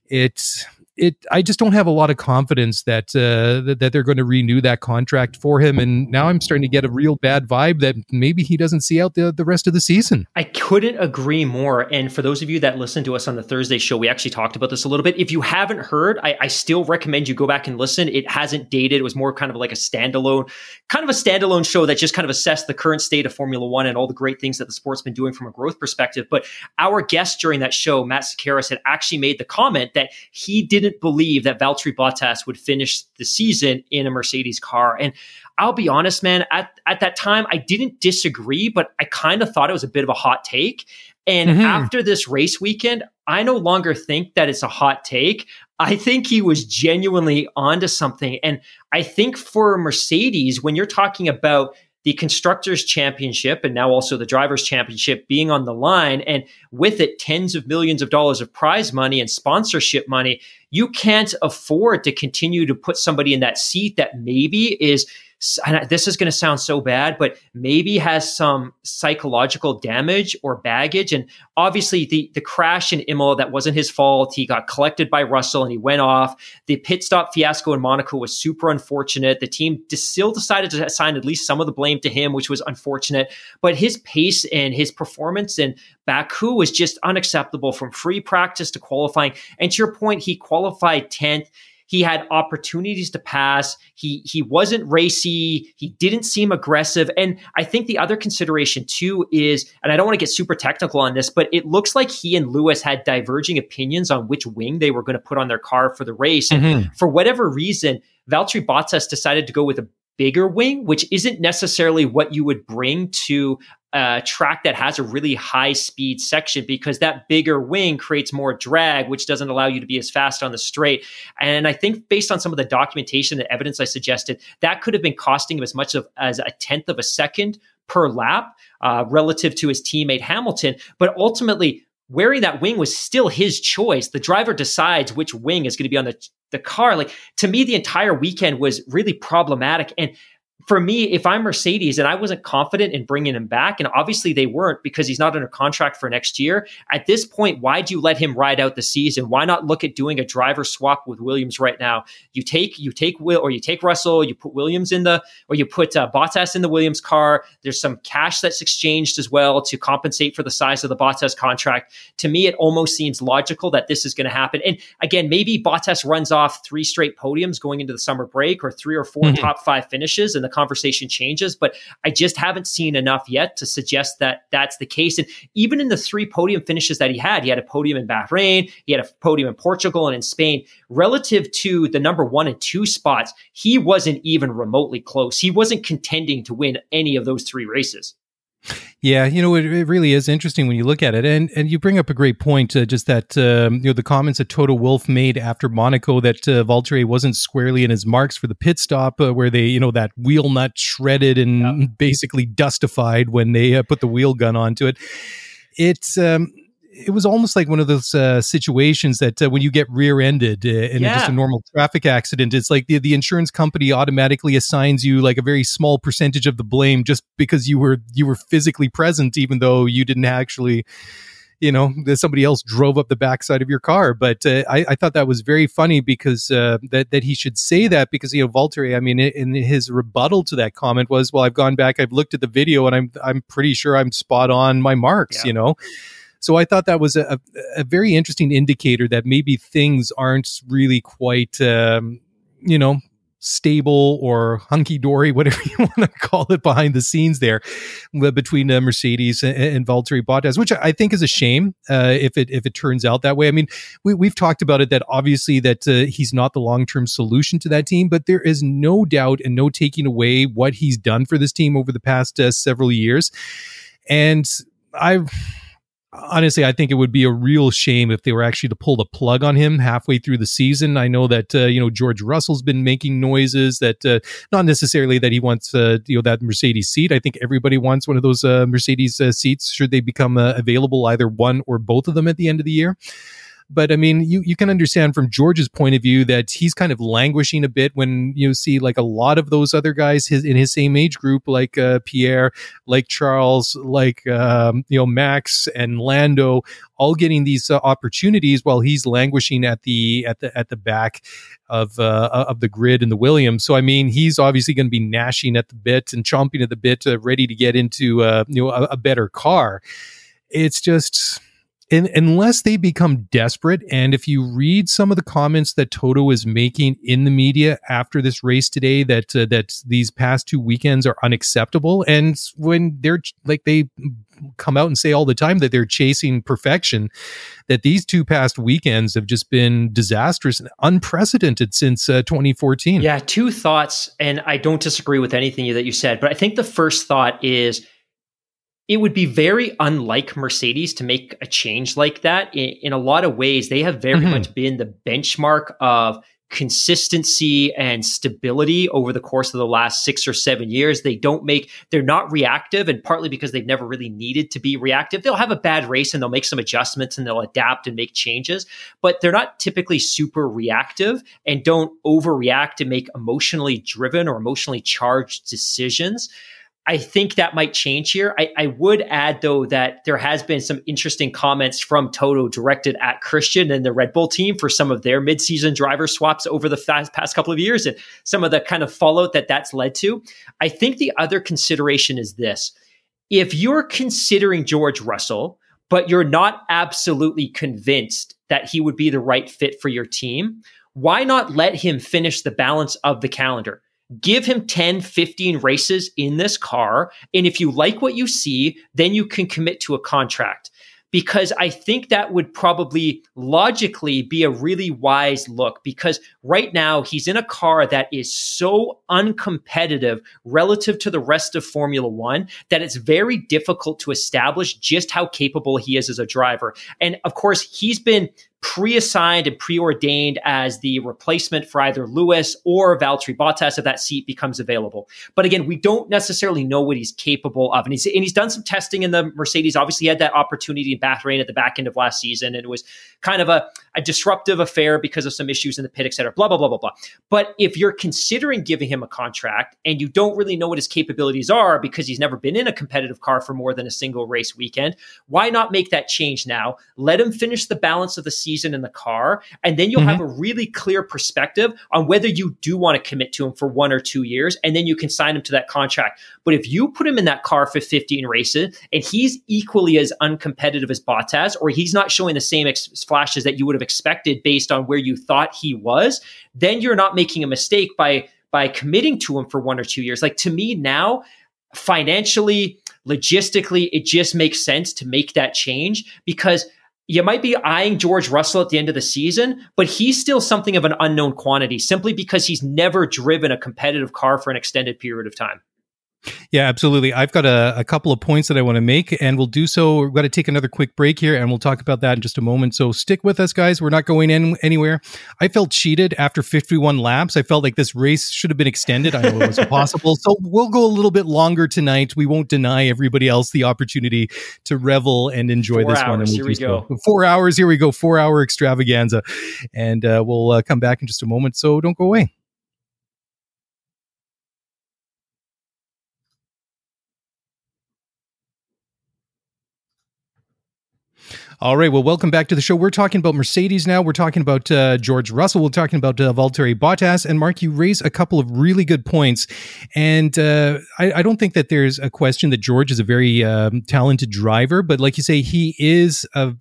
it it I just don't have a lot of confidence that uh, that, that they're going to renew that contract for him. And now I'm starting to get a real bad vibe that maybe he doesn't see out the the rest of the season. I couldn't agree more. And for those of you that listen to us on the Thursday show, we actually talked about this a little bit. If you haven't heard, I, I still recommend you go back and listen. It hasn't dated. It was more kind of like a standalone, kind of a standalone show that just kind of assessed the current state of Formula One and all the great things that the sport's been doing from a growth perspective. But our guest during that show, Matt Sakaris, had actually made the comment that he didn't believe that Valtteri Bottas would finish the season in a Mercedes car. And I'll be honest, man, at, at that time, I didn't disagree, but I kind of thought it was a bit of a hot take. And mm-hmm. after this race weekend, I no longer think that it's a hot take. I think he was genuinely onto something. And I think for Mercedes, when you're talking about the constructors championship and now also the drivers championship being on the line and with it tens of millions of dollars of prize money and sponsorship money you can't afford to continue to put somebody in that seat that maybe is this is going to sound so bad, but maybe has some psychological damage or baggage. And obviously, the the crash in Imola that wasn't his fault. He got collected by Russell and he went off. The pit stop fiasco in Monaco was super unfortunate. The team still decided to assign at least some of the blame to him, which was unfortunate. But his pace and his performance in Baku was just unacceptable from free practice to qualifying. And to your point, he qualified tenth. He had opportunities to pass. He he wasn't racy. He didn't seem aggressive. And I think the other consideration too is, and I don't want to get super technical on this, but it looks like he and Lewis had diverging opinions on which wing they were going to put on their car for the race. And mm-hmm. for whatever reason, Valtteri Bottas decided to go with a bigger wing, which isn't necessarily what you would bring to a track that has a really high speed section because that bigger wing creates more drag, which doesn't allow you to be as fast on the straight. And I think based on some of the documentation and evidence I suggested, that could have been costing him as much of, as a tenth of a second per lap uh, relative to his teammate Hamilton. But ultimately, wearing that wing was still his choice. The driver decides which wing is going to be on the the car. Like to me, the entire weekend was really problematic. And for me, if I'm Mercedes and I wasn't confident in bringing him back, and obviously they weren't because he's not under contract for next year, at this point, why do you let him ride out the season? Why not look at doing a driver swap with Williams right now? You take you take Will or you take Russell, you put Williams in the or you put uh, Bottas in the Williams car. There's some cash that's exchanged as well to compensate for the size of the Bottas contract. To me, it almost seems logical that this is going to happen. And again, maybe Bottas runs off three straight podiums going into the summer break or three or 4 mm-hmm. top five finishes, and the conversation changes. But I just haven't seen enough yet to suggest that that's the case. And even in the three podium finishes that he had, he had a podium in Bahrain, he had a podium in Portugal and in Spain. Relative to the number one and two spots, he wasn't even remotely close. He wasn't contending to win any of those three races. Yeah, you know, it, it, really is interesting when you look at it, and and you bring up a great point. Uh, just that um, you know the comments that Toto Wolff made after Monaco that uh, Valtteri wasn't squarely in his marks for the pit stop, uh, where they you know that wheel nut shredded and basically dustified when they uh, put the wheel gun onto it. It's um, it was almost like one of those uh, situations that uh, when you get rear-ended uh, in yeah. just a normal traffic accident, it's like the, the insurance company automatically assigns you like a very small percentage of the blame just because you were you were physically present, even though you didn't actually, you know, somebody else drove up the backside of your car. But uh, I, I, thought that was very funny because uh, that that he should say that because you know Valtteri, I mean, in his rebuttal to that comment was, "Well, I've gone back, I've looked at the video, and I'm I'm pretty sure I'm spot on my marks," yeah. you know. So I thought that was a, a very interesting indicator that maybe things aren't really quite, um, you know, stable or hunky dory, whatever you want to call it, behind the scenes there between uh, Mercedes and, and Valtteri Bottas, which I think is a shame uh, if it if it turns out that way. I mean, we, we've talked about it that obviously that uh, he's not the long term solution to that team, but there is no doubt and no taking away what he's done for this team over the past uh, several years, and I've honestly, I think it would be a real shame if they were actually to pull the plug on him halfway through the season. I know that uh, you know George Russell's been making noises that uh, not necessarily that he wants uh, you know that Mercedes seat. I think everybody wants one of those uh, Mercedes uh, seats should they become uh, available, either one or both of them at the end of the year. But I mean, you, you can understand from George's point of view that he's kind of languishing a bit when you see like a lot of those other guys his, in his same age group, like uh, Pierre, like Charles, like um, you know Max and Lando, all getting these uh, opportunities while he's languishing at the at the at the back of uh, of the grid and the Williams. So I mean, he's obviously going to be gnashing at the bit and chomping at the bit, uh, ready to get into uh, you know a, a better car. It's just in, unless they become desperate. And if you read some of the comments that Toto is making in the media after this race today, that uh, that these past two weekends are unacceptable, and when they're like they come out and say all the time that they're chasing perfection, that these two past weekends have just been disastrous and unprecedented since uh, 2014. Yeah, two thoughts, and I don't disagree with anything that you said, but I think the first thought is it would be very unlike Mercedes to make a change like that. In, in a lot of ways, they have very mm-hmm. much been the benchmark of consistency and stability over the course of the last six or seven years. They don't make, they're not reactive, and partly because they've never really needed to be reactive. They'll have a bad race and they'll make some adjustments and they'll adapt and make changes, but they're not typically super reactive and don't overreact and make emotionally driven or emotionally charged decisions. I think that might change here. I, I, would add, though, that there has been some interesting comments from Toto directed at Christian and the Red Bull team for some of their midseason driver swaps over the fast, past couple of years and some of the kind of fallout that that's led to. I think the other consideration is this. If you're considering George Russell, but you're not absolutely convinced that he would be the right fit for your team, why not let him finish the balance of the calendar? Give him 10, 15 races in this car. And if you like what you see, then you can commit to a contract. Because I think that would probably logically be a really wise look. Because right now, he's in a car that is so uncompetitive relative to the rest of Formula One that it's very difficult to establish just how capable he is as a driver. And of course, he's been pre-assigned and preordained as the replacement for either Lewis or Valtteri Bottas if that seat becomes available. But again, we don't necessarily know what he's capable of. And he's, and he's done some testing in the Mercedes. Obviously, he had that opportunity in Bahrain at the back end of last season. And it was kind of a, a disruptive affair because of some issues in the pit, et cetera, blah, blah, blah, blah, blah. But if you're considering giving him a contract and you don't really know what his capabilities are because he's never been in a competitive car for more than a single race weekend, why not make that change now? Let him finish the balance of the season season in the car. And then you'll mm-hmm. have a really clear perspective on whether you do want to commit to him for one or two years. And then you can sign him to that contract. But if you put him in that car for 15 races and he's equally as uncompetitive as Bottas, or he's not showing the same ex- flashes that you would have expected based on where you thought he was, then you're not making a mistake by by committing to him for one or two years. Like to me now, financially, logistically, it just makes sense to make that change because you might be eyeing George Russell at the end of the season, but he's still something of an unknown quantity simply because he's never driven a competitive car for an extended period of time. Yeah, absolutely. I've got a, a, couple of points that I want to make, and we'll do so. We've got to take another quick break here, and we'll talk about that in just a moment. So stick with us, guys. We're not going in anywhere. I felt cheated after 51 laps. I felt like this race should have been extended. I know it was impossible. So we'll go a little bit longer tonight. We won't deny everybody else the opportunity to revel and enjoy Four this hours, one. And we'll here we go. Four hours. Here we go. Four hour extravaganza. And uh, we'll uh, come back in just a moment. So don't go away. All right. Well, welcome back to the show. We're talking about Mercedes now. We're talking about uh, George Russell. We're talking about uh, Valtteri Bottas. And Mark, you raise a couple of really good points. And uh, I, I, don't think that there's a question that George is a very um, talented driver, but like you say, he is a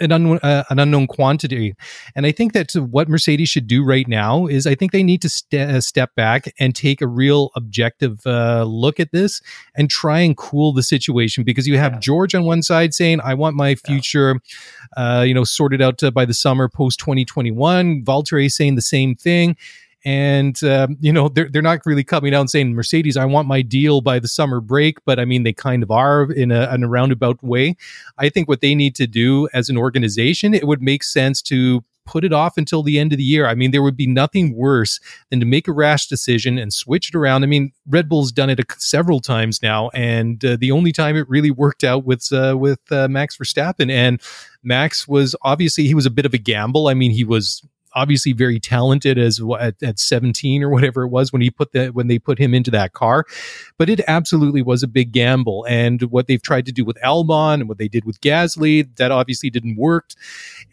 an, un, uh, an unknown quantity. And I think that what Mercedes should do right now is I think they need to st- uh, step back and take a real objective uh, look at this and try and cool the situation because you have yeah. George on one side saying, I want my future, yeah. uh, you know, sorted out uh, by the summer post 2021. Valtteri saying the same thing and um, you know they're they're not really coming out and saying Mercedes, I want my deal by the summer break, but I mean they kind of are in a, in a roundabout way. I think what they need to do as an organization, it would make sense to put it off until the end of the year. I mean, there would be nothing worse than to make a rash decision and switch it around. I mean, Red Bull's done it several times now, and uh, the only time it really worked out was uh, with uh, Max Verstappen. And Max was obviously he was a bit of a gamble. I mean, he was obviously very talented as at, at 17 or whatever it was when he put that when they put him into that car. But it absolutely was a big gamble. And what they've tried to do with Albon and what they did with Gasly that obviously didn't work.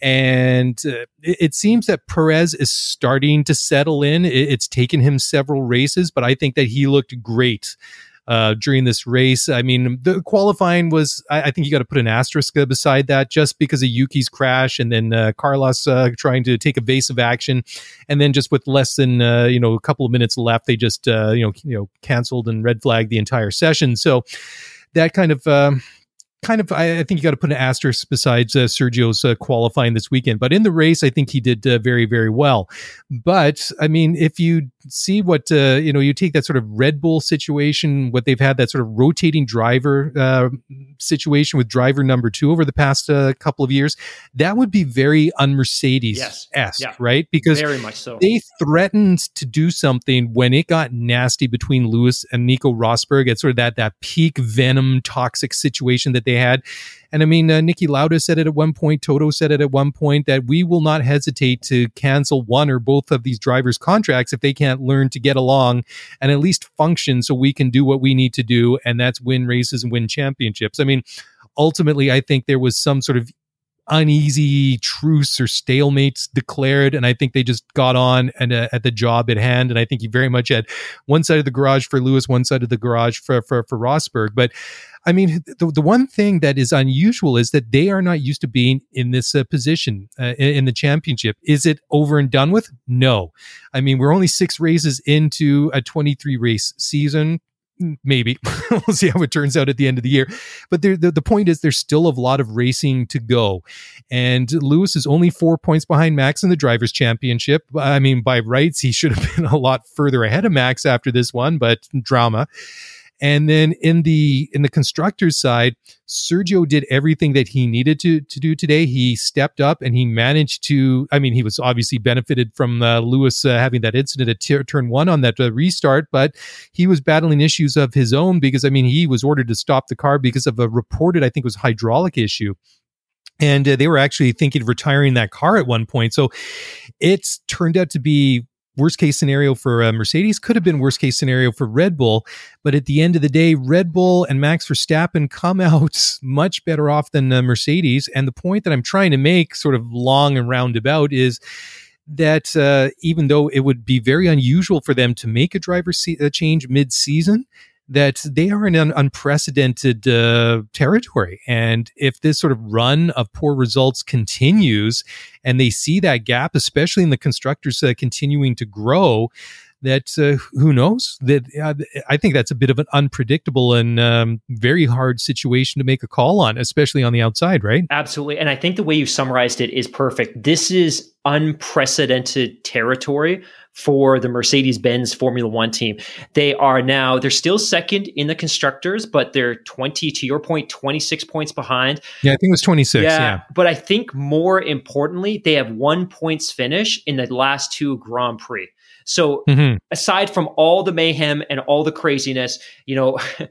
And uh, it, it, seems that Perez is starting to settle in. It, it's taken him several races but I think that he looked great uh, during this race. I mean, the qualifying was, I, I think you got to put an asterisk beside that just because of Yuki's crash and then uh, Carlos uh, trying to take evasive action. And then just with less than, uh, you know, a couple of minutes left, they just, uh, you know, you know, canceled and red flagged the entire session. So that kind of, um, kind of, I, think you got to put an asterisk besides uh, Sergio's uh, qualifying this weekend. But in the race, I think he did uh, very, very well. But I mean, if you see what, uh, you know, you take that sort of Red Bull situation, what they've had, that sort of rotating driver uh, situation with driver number two over the past uh, couple of years, that would be very un Mercedes esque, yes. yeah. right? Because very much so. they threatened to do something when it got nasty between Lewis and Nico Rosberg at sort of that, that peak venom toxic situation that they they had. And I mean, uh, Niki Lauda said it at one point, Toto said it at one point that we will not hesitate to cancel one or both of these drivers' contracts if they can't learn to get along and at least function so we can do what we need to do, and that's win races and win championships. I mean, ultimately, I think there was some sort of uneasy truce or stalemates declared and i think they just got on and uh, at the job at hand and i think he very much had one side of the garage for lewis one side of the garage for for, for rosberg but I mean, the, the one thing that is unusual is that they are not used to being in this uh, position uh, in, in, the championship. Is it over and done with? No. I mean, we're only six races into a 23 race season. Maybe we'll see how it turns out at the end of the year. But the, the point is, there's still a lot of racing to go. And Lewis is only four points behind Max in the Drivers' Championship. I mean, by rights, he should have been a lot further ahead of Max after this one, but drama. And then in the in the constructors side, Sergio did everything that he needed to to do today. He stepped up and he managed to. I mean, he was obviously benefited from uh, Lewis uh, having that incident at t- turn one on that uh, restart, but he was battling issues of his own because I mean he was ordered to stop the car because of a reported I think was hydraulic issue and uh, they were actually thinking of retiring that car at one point. So it's turned out to be worst case scenario for uh, Mercedes could have been worst case scenario for Red Bull. But at the end of the day, Red Bull and Max Verstappen come out much better off than uh, Mercedes. And the point that I'm trying to make, sort of long and roundabout, is that uh, even though it would be very unusual for them to make a driver se- a change mid season, that they are in an unprecedented uh, territory. And if this sort of run of poor results continues and they see that gap, especially in the constructors uh, continuing to grow, that uh, who knows that uh, I think that's a bit of an unpredictable and um, very hard situation to make a call on, especially on the outside, right? Absolutely. And I think the way you summarized it is perfect. This is unprecedented territory for the Mercedes Benz Formula One team. They are now, they're still second in the constructors, but they're 20, to your point, 26 points behind. Yeah, I think it was 26. Yeah. yeah. But I think more importantly, they have one points finish in the last two Grand Prix. So mm-hmm. aside from all the mayhem and all the craziness, you know,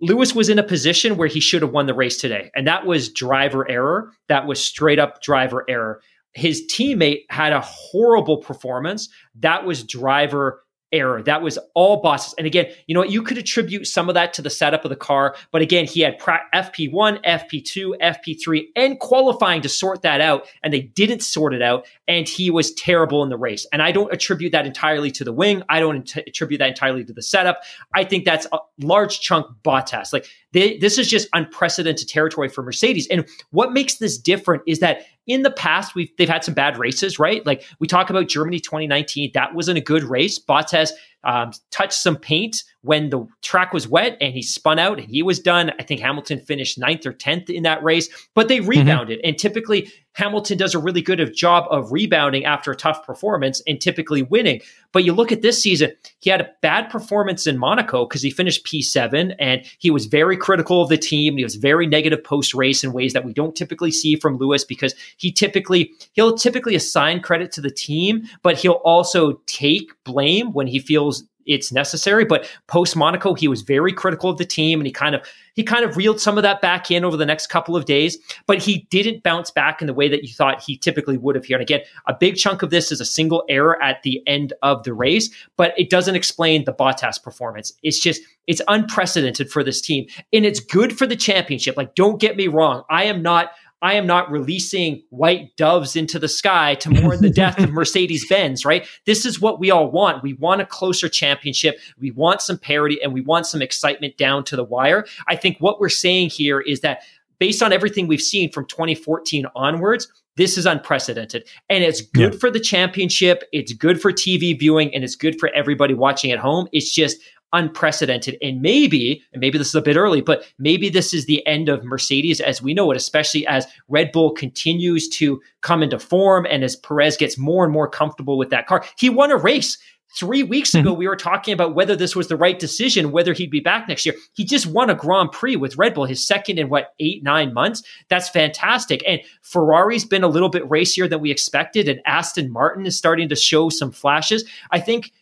Lewis was in a position where he should have won the race today. And that was driver error. That was straight up driver error. His teammate had a horrible performance. That was driver error. That was all Bottas. And again, you know what? You could attribute some of that to the setup of the car. But again, he had FP1, FP2, FP3, and qualifying to sort that out. And they didn't sort it out. And he was terrible in the race. And I don't attribute that entirely to the wing. I don't attribute that entirely to the setup. I think that's a large chunk Bottas. Like this is just unprecedented territory for Mercedes. And what makes this different is that in the past, we've they've had some bad races, right? Like we talk about Germany 2019, that wasn't a good race. Bottas um, touched some paint when the track was wet and he spun out and he was done. I think Hamilton finished ninth or 10th in that race, but they mm-hmm. rebounded. Mm-hmm. And typically, Hamilton does a really good job of rebounding after a tough performance and typically winning. But you look at this season, he had a bad performance in Monaco because he finished P7 and he was very critical of the team. He was very negative post race in ways that we don't typically see from Lewis because he typically he'll typically assign credit to the team, but he'll also take blame when he feels it's necessary. But post Monaco, he was very critical of the team, and he kind of he kind of reeled some of that back in over the next couple of days. But he didn't bounce back in the way that you thought he typically would have here. And again, a big chunk of this is a single error at the end of the race, but it doesn't explain the Bottas performance. It's just it's unprecedented for this team, and it's good for the championship. Like, don't get me wrong, I am not I am not releasing white doves into the sky to mourn the death of Mercedes Benz, right? This is what we all want. We want a closer championship. We want some parity and we want some excitement down to the wire. I think what we're saying here is that based on everything we've seen from 2014 onwards, this is unprecedented. And it's good yeah. for the championship. It's good for TV viewing and it's good for everybody watching at home. It's just unprecedented. And maybe, and maybe this is a bit early, but maybe this is the end of Mercedes as we know it, especially as Red Bull continues to come into form and as Perez gets more and more comfortable with that car. He won a race. Three weeks ago, mm-hmm. we were talking about whether this was the right decision, whether he'd be back next year. He just won a Grand Prix with Red Bull, his second in what, eight, nine months? That's fantastic. And Ferrari's been a little bit racier than we expected, and Aston Martin is starting to show some flashes. I think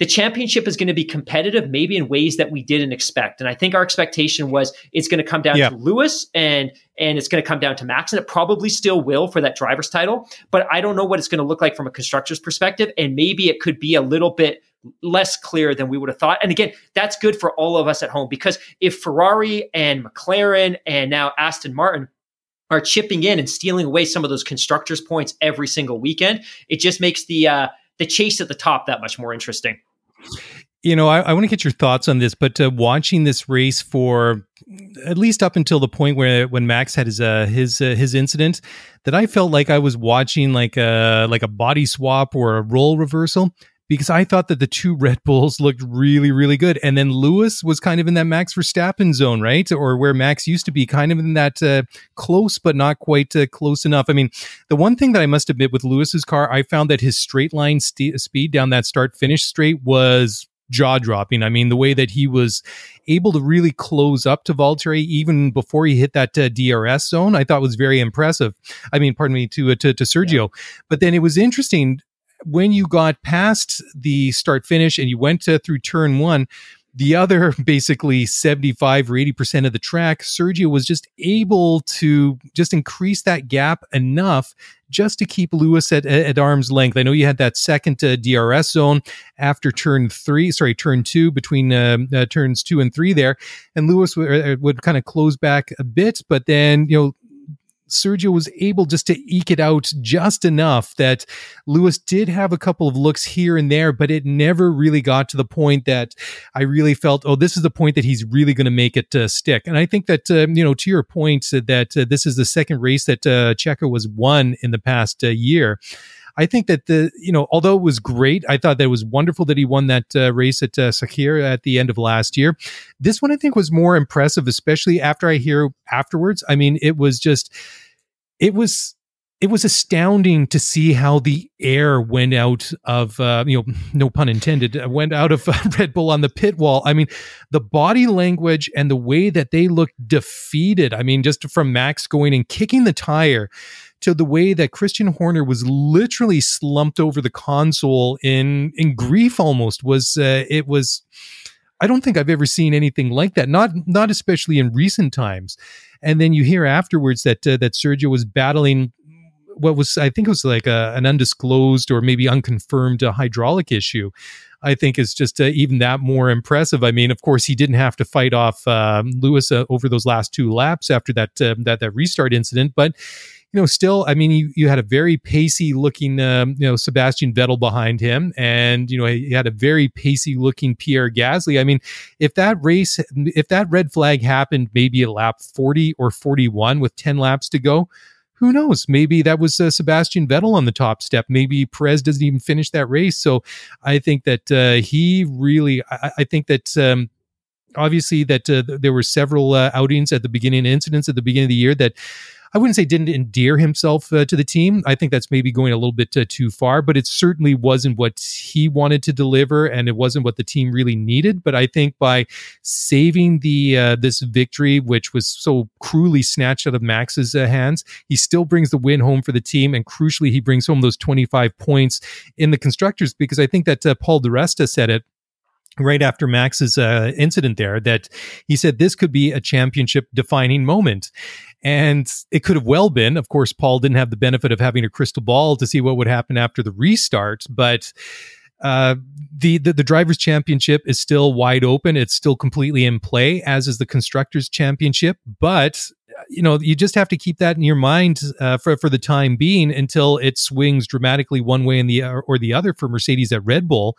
the championship is going to be competitive, maybe in ways that we didn't expect. And I think our expectation was it's going to come down yeah. to Lewis and and it's going to come down to Max, and it probably still will for that driver's title. But I don't know what it's going to look like from a constructor's perspective, and maybe it could be a little bit less clear than we would have thought. And again, that's good for all of us at home because if Ferrari and McLaren and now Aston Martin are chipping in and stealing away some of those constructors' points every single weekend, it just makes the uh, the chase at the top that much more interesting. You know, I, I want to get your thoughts on this, but uh, watching this race for at least up until the point where when Max had his uh, his uh, his incident, that I felt like I was watching like a like a body swap or a role reversal because I thought that the two Red Bulls looked really, really good. And then Lewis was kind of in that Max Verstappen zone, right? Or where Max used to be, kind of in that uh, close, but not quite uh, close enough. I mean, the one thing that I must admit with Lewis's car, I found that his straight line st- speed down that start finish straight was jaw dropping. I mean, the way that he was able to really close up to Valtteri even before he hit that uh, DRS zone, I thought was very impressive. I mean, pardon me, to uh, to, to Sergio. Yeah. But then it was interesting when you got past the start finish and you went to, through turn one, the other basically 75 or 80% of the track, Sergio was just able to just increase that gap enough just to keep Lewis at, at arm's length. I know you had that second uh, DRS zone after turn three, sorry, turn two between uh, uh, turns two and three there. And Lewis w- uh, would kind of close back a bit, but then, you know, Sergio was able just to eke it out just enough that Lewis did have a couple of looks here and there, but it never really got to the point that I really felt, oh, this is the point that he's really going to make it uh, stick. And I think that, uh, you know, to your point, that uh, this is the second race that uh, Checo was won in the past uh, year. I think that the you know although it was great, I thought that it was wonderful that he won that uh, race at uh, Sakhir at the end of last year. This one I think was more impressive, especially after I hear afterwards. I mean, it was just it was it was astounding to see how the air went out of, uh, you know, no pun intended, uh, went out of uh, Red Bull on the pit wall. I mean, the body language and the way that they looked defeated. I mean, just from Max going and kicking the tire to the way that Christian Horner was literally slumped over the console in in grief almost was uh, it was I don't think I've ever seen anything like that not not especially in recent times and then you hear afterwards that uh, that Sergio was battling what was I think it was like a, an undisclosed or maybe unconfirmed uh, hydraulic issue. I think is just uh, even that more impressive. I mean, of course, he didn't have to fight off um, Lewis uh, over those last two laps after that uh, that that restart incident, but you know, still, I mean, you, you had a very pacey looking, um, you know, Sebastian Vettel behind him, and you know, he had a very pacey looking Pierre Gasly. I mean, if that race, if that red flag happened maybe at lap forty or forty one with ten laps to go, who knows? Maybe that was uh, Sebastian Vettel on the top step. Maybe Perez doesn't even finish that race. So I think that uh, he really, I, I think that. Um, obviously, that uh, there were several uh, outings at the beginning, incidents at the beginning of the year that I wouldn't say didn't endear himself uh, to the team. I think that's maybe going a little bit uh, too far, but it certainly wasn't what he wanted to deliver, and it wasn't what the team really needed. But I think by saving the uh, this victory, which was so cruelly snatched out of Max's uh, hands, he still brings the win home for the team, and crucially, he brings home those 25 points in the constructors. Because I think that uh, Paul di Resta said it right after Max's uh, incident there that he said this could be a championship defining moment. And it could have well been. Of course, Paul didn't have the benefit of having a crystal ball to see what would happen after the restart, but uh, the, the, the drivers championship is still wide open. It's still completely in play, as is the constructors championship. But you know, you just have to keep that in your mind uh, for for the time being until it swings dramatically one way and the or the other for Mercedes at Red Bull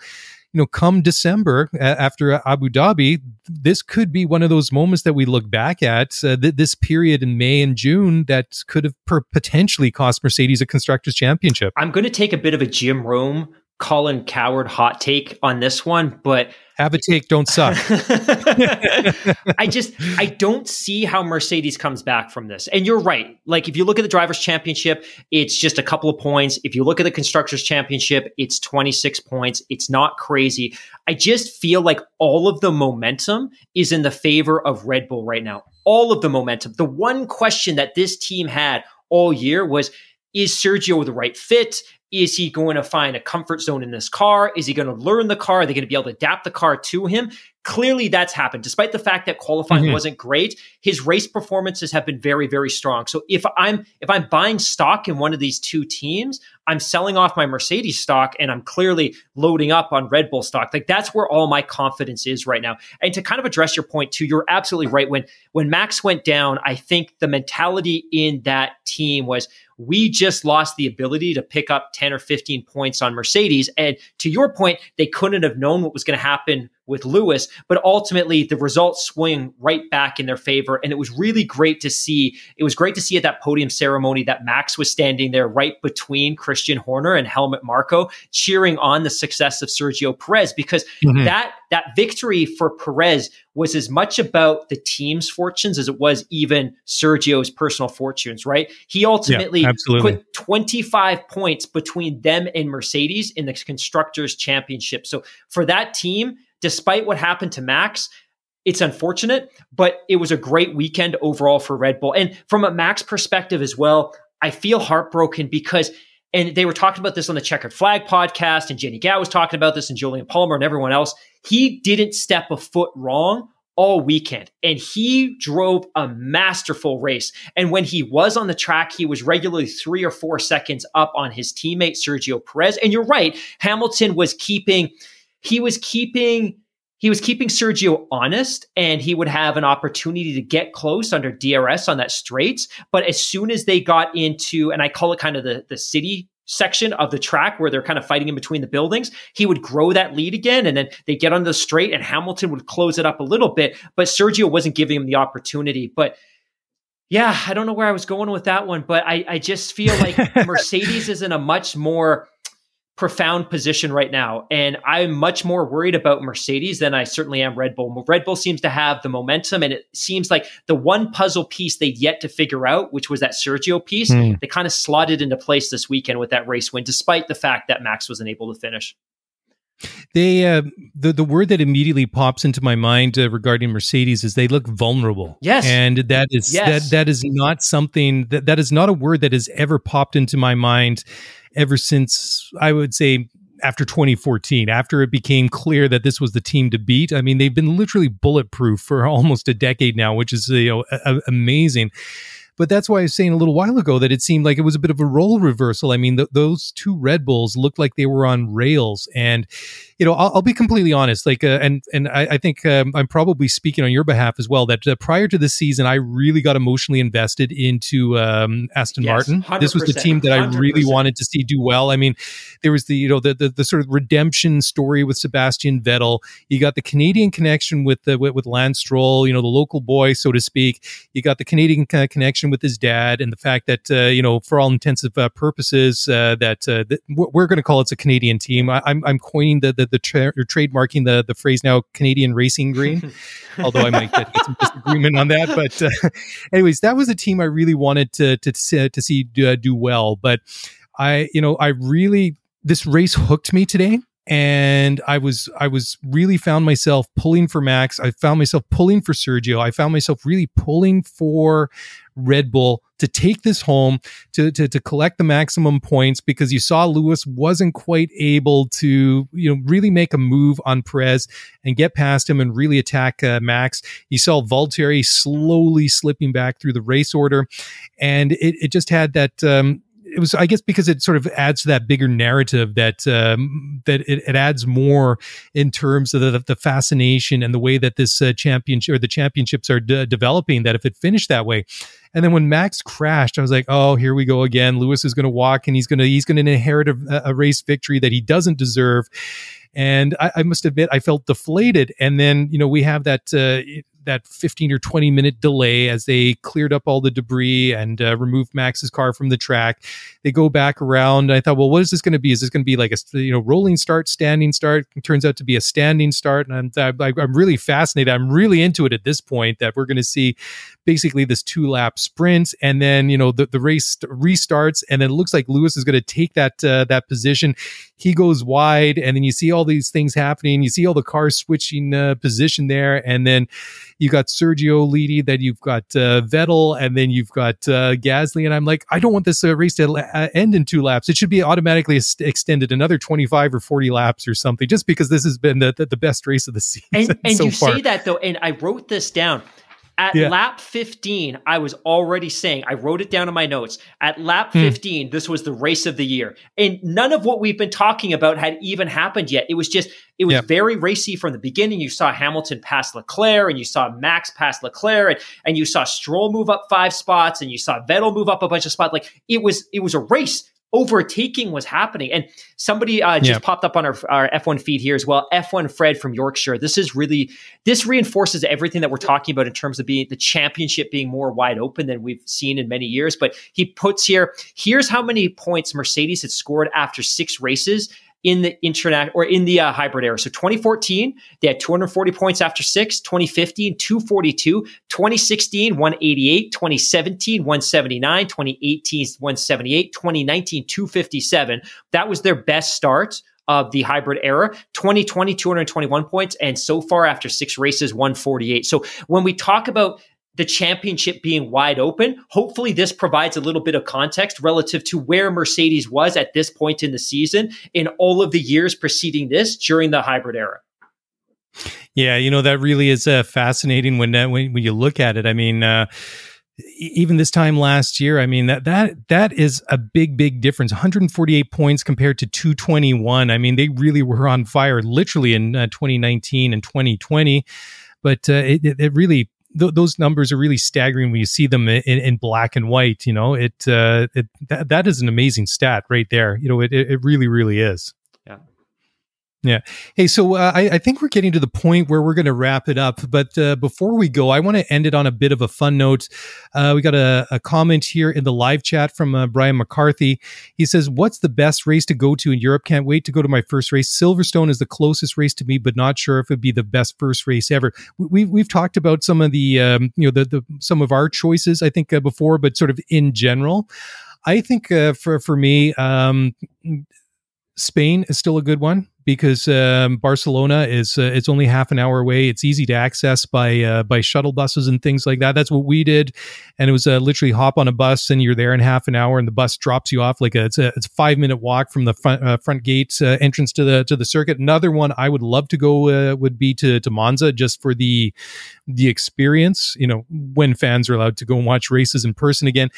you know, come December after Abu Dhabi, this could be one of those moments that we look back at uh, th- this period in May and June that could have per- potentially cost Mercedes a constructors championship. I'm going to take a bit of a Jim Rome Colin Cowherd hot take on this one, but have a take, don't suck. I just I don't see how Mercedes comes back from this. And you're right. Like if you look at the drivers championship, it's just a couple of points. If you look at the constructors championship, it's 26 points. It's not crazy. I just feel like all of the momentum is in the favor of Red Bull right now. All of the momentum. The one question that this team had all year was is Sergio the right fit? Is he going to find a comfort zone in this car? Is he going to learn the car? Are they going to be able to adapt the car to him? Clearly, that's happened. Despite the fact that qualifying mm-hmm. wasn't great, his race performances have been very, very strong. So if I'm if I'm buying stock in one of these two teams, I'm selling off my Mercedes stock and I'm clearly loading up on Red Bull stock. Like that's where all my confidence is right now. And to kind of address your point too, you're absolutely right. When when Max went down, I think the mentality in that team was we just lost the ability to pick up 10 or 15 points on Mercedes. And to your point, they couldn't have known what was going to happen with Lewis, but ultimately the results swing right back in their favor. And it was really great to see. It was great to see at that podium ceremony that Max was standing there right between Christian Horner and Helmut Marko, cheering on the success of Sergio Perez because mm-hmm. that that victory for Perez was as much about the team's fortunes as it was even Sergio's personal fortunes, right? He ultimately yeah, put 25 points between them and Mercedes in the constructors championship. So for that team, despite what happened to Max, it's unfortunate, but it was a great weekend overall for Red Bull. And from a Max perspective as well, I feel heartbroken because, and they were talking about this on the Checkered Flag podcast, and Jennie Gow was talking about this, and Jolyon Palmer and everyone else. He didn't step a foot wrong all weekend and he drove a masterful race. And when he was on the track, he was regularly three or four seconds up on his teammate Sergio Perez. And you're right, Hamilton was keeping he was keeping he was keeping Sergio honest and he would have an opportunity to get close under DRS on that straights. But as soon as they got into, and I call it kind of the, the city section of the track where they're kind of fighting in between the buildings, he would grow that lead again. And then they get on the straight and Hamilton would close it up a little bit. But Sergio wasn't giving him the opportunity. But yeah, I don't know where I was going with that one, but I, I just feel like Mercedes is in a much more profound position right now. And I'm much more worried about Mercedes than I certainly am Red Bull. Red Bull seems to have the momentum, and it seems like the one puzzle piece they'd yet to figure out, which was that Sergio piece, mm. they kind of slotted into place this weekend with that race win, despite the fact that Max wasn't able to finish. They uh, the the word that immediately pops into my mind uh, regarding Mercedes is they look vulnerable. Yes, and that is yes. that that is not something that that is not a word that has ever popped into my mind ever since I would say after 2014, after it became clear that this was the team to beat. I mean, they've been literally bulletproof for almost a decade now, which is you know a, amazing. But that's why I was saying a little while ago that it seemed like it was a bit of a role reversal. I mean, th- those two Red Bulls looked like they were on rails, and you know, I'll, I'll be completely honest. Like, uh, and and I, I think um, I'm probably speaking on your behalf as well. That uh, prior to this season, I really got emotionally invested into um, Aston yes, Martin. This was the team that I really wanted to see do well. I mean, there was the you know the, the, the sort of redemption story with Sebastian Vettel. You got the Canadian connection with the with, with Lance Stroll. You know, the local boy, so to speak. You got the Canadian connection connection with his dad and the fact that uh, you know for all intensive uh, purposes uh, that, uh, that we're going to call it a Canadian team. I, am I'm, I'm coining the the, the tra- trademarking the the phrase now Canadian Racing Green, although I might get, some disagreement on that. But uh, anyways, that was a team I really wanted to to to see do, do well. But I you know I really this race hooked me today and I was I was really found myself pulling for Max. I found myself pulling for Sergio. I found myself really pulling for Red Bull to take this home to, to to collect the maximum points because you saw Lewis wasn't quite able to you know really make a move on Perez and get past him and really attack uh, Max. You saw Valtteri slowly slipping back through the race order, and it, it just had that. Um, it was I guess because it sort of adds to that bigger narrative that um, that it, it, adds more in terms of the, the, fascination and the way that this uh, championship or the championships are de- developing. That if it finished that way, and then when Max crashed, I was like, oh, here we go again. Lewis is going to walk and he's going to he's going to inherit a, a race victory that he doesn't deserve. And I, I, must admit, I felt deflated. And then, you know, we have that uh, that 15 or 20 minute delay as they cleared up all the debris and uh, removed Max's car from the track. They go back around. I thought, well, what is this going to be? Is this going to be like a you know rolling start, standing start? It turns out to be a standing start, and I'm, I'm really fascinated. I'm really into it at this point that we're going to see basically this two lap sprint, and then you know the, the race restarts, and then it looks like Lewis is going to take that uh, that position. He goes wide, and then you see all these things happening. You see all the cars switching uh, position there, and then you got Sergio leading, then you've got uh, Vettel, and then you've got uh, Gasly. And I'm like, I don't want this uh, race to uh, end in two laps. It should be automatically extended another 25 or 40 laps or something, just because this has been the, the, the best race of the season. And, and so you far. say that though, and I wrote this down. At yeah. lap 15, I was already saying, I wrote it down in my notes. At lap hmm. 15, this was the race of the year. And none of what we've been talking about had even happened yet. It was just, it was very racy from the beginning. You saw Hamilton pass Leclerc and you saw Max pass Leclerc and, and you saw Stroll move up five spots and you saw Vettel move up a bunch of spots. Like it was, it was a race overtaking was happening. And somebody uh, just yeah. popped up on our, our F1 feed here as well. F1 Fred from Yorkshire. This is really, this reinforces everything that we're talking about in terms of being the championship being more wide open than we've seen in many years. But he puts here, here's how many points Mercedes had scored after six races in the internet or in the uh, hybrid era. So 2014, they had 240 points after six, 2015, 242, 2016, 188, 2017, 179, 2018, 178, 2019, 257. That was their best start of the hybrid era 2020 221 points and so far after six races 148 so when we talk about the championship being wide open. Hopefully, this provides a little bit of context relative to where Mercedes was at this point in the season in all of the years preceding this during the hybrid era. Yeah, you know that really is uh, fascinating when, uh, when when you look at it. I mean. Uh, even this time last year, I mean that that that is a big big difference. 148 points compared to 221. I mean they really were on fire, literally in uh, 2019 and 2020. But uh, it, it really th- those numbers are really staggering when you see them in, in black and white. You know, it, uh, it that, that is an amazing stat right there. You know, it, it really, really is. Yeah. Hey, so uh, I, I, think we're getting to the point where we're going to wrap it up. But uh, before we go, I want to end it on a bit of a fun note. Uh, we got a, a, comment here in the live chat from uh, Brian McCarthy. He says, What's the best race to go to in Europe? Can't wait to go to my first race. Silverstone is the closest race to me, but not sure if it'd be the best first race ever. We, we've talked about some of the, um, you know, the, the, some of our choices, I think, uh, before, but sort of in general. I think uh, for, for me, um, Spain is still a good one because um, Barcelona is uh, it's only half an hour away. It's easy to access by uh, by shuttle buses and things like that. That's what we did, and it was uh, literally hop on a bus and you're there in half an hour, and the bus drops you off like a, it's a it's a five minute walk from the front uh, front gate uh, entrance to the to the circuit. Another one I would love to go uh, would be to to Monza just for the the experience. You know when fans are allowed to go and watch races in person again,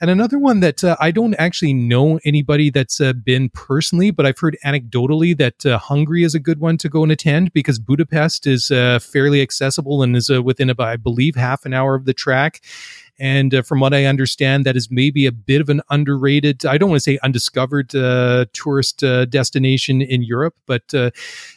and another one that I don't actually know anybody that's been personally, but I've heard anecdotally that Hungary is a good one to go and attend because Budapest is uh, fairly accessible and is uh, within about, I believe, half an hour of the track. And uh, from what I understand, that is maybe a bit of an underrated, I don't want to say undiscovered uh, tourist uh, destination in Europe, but uh,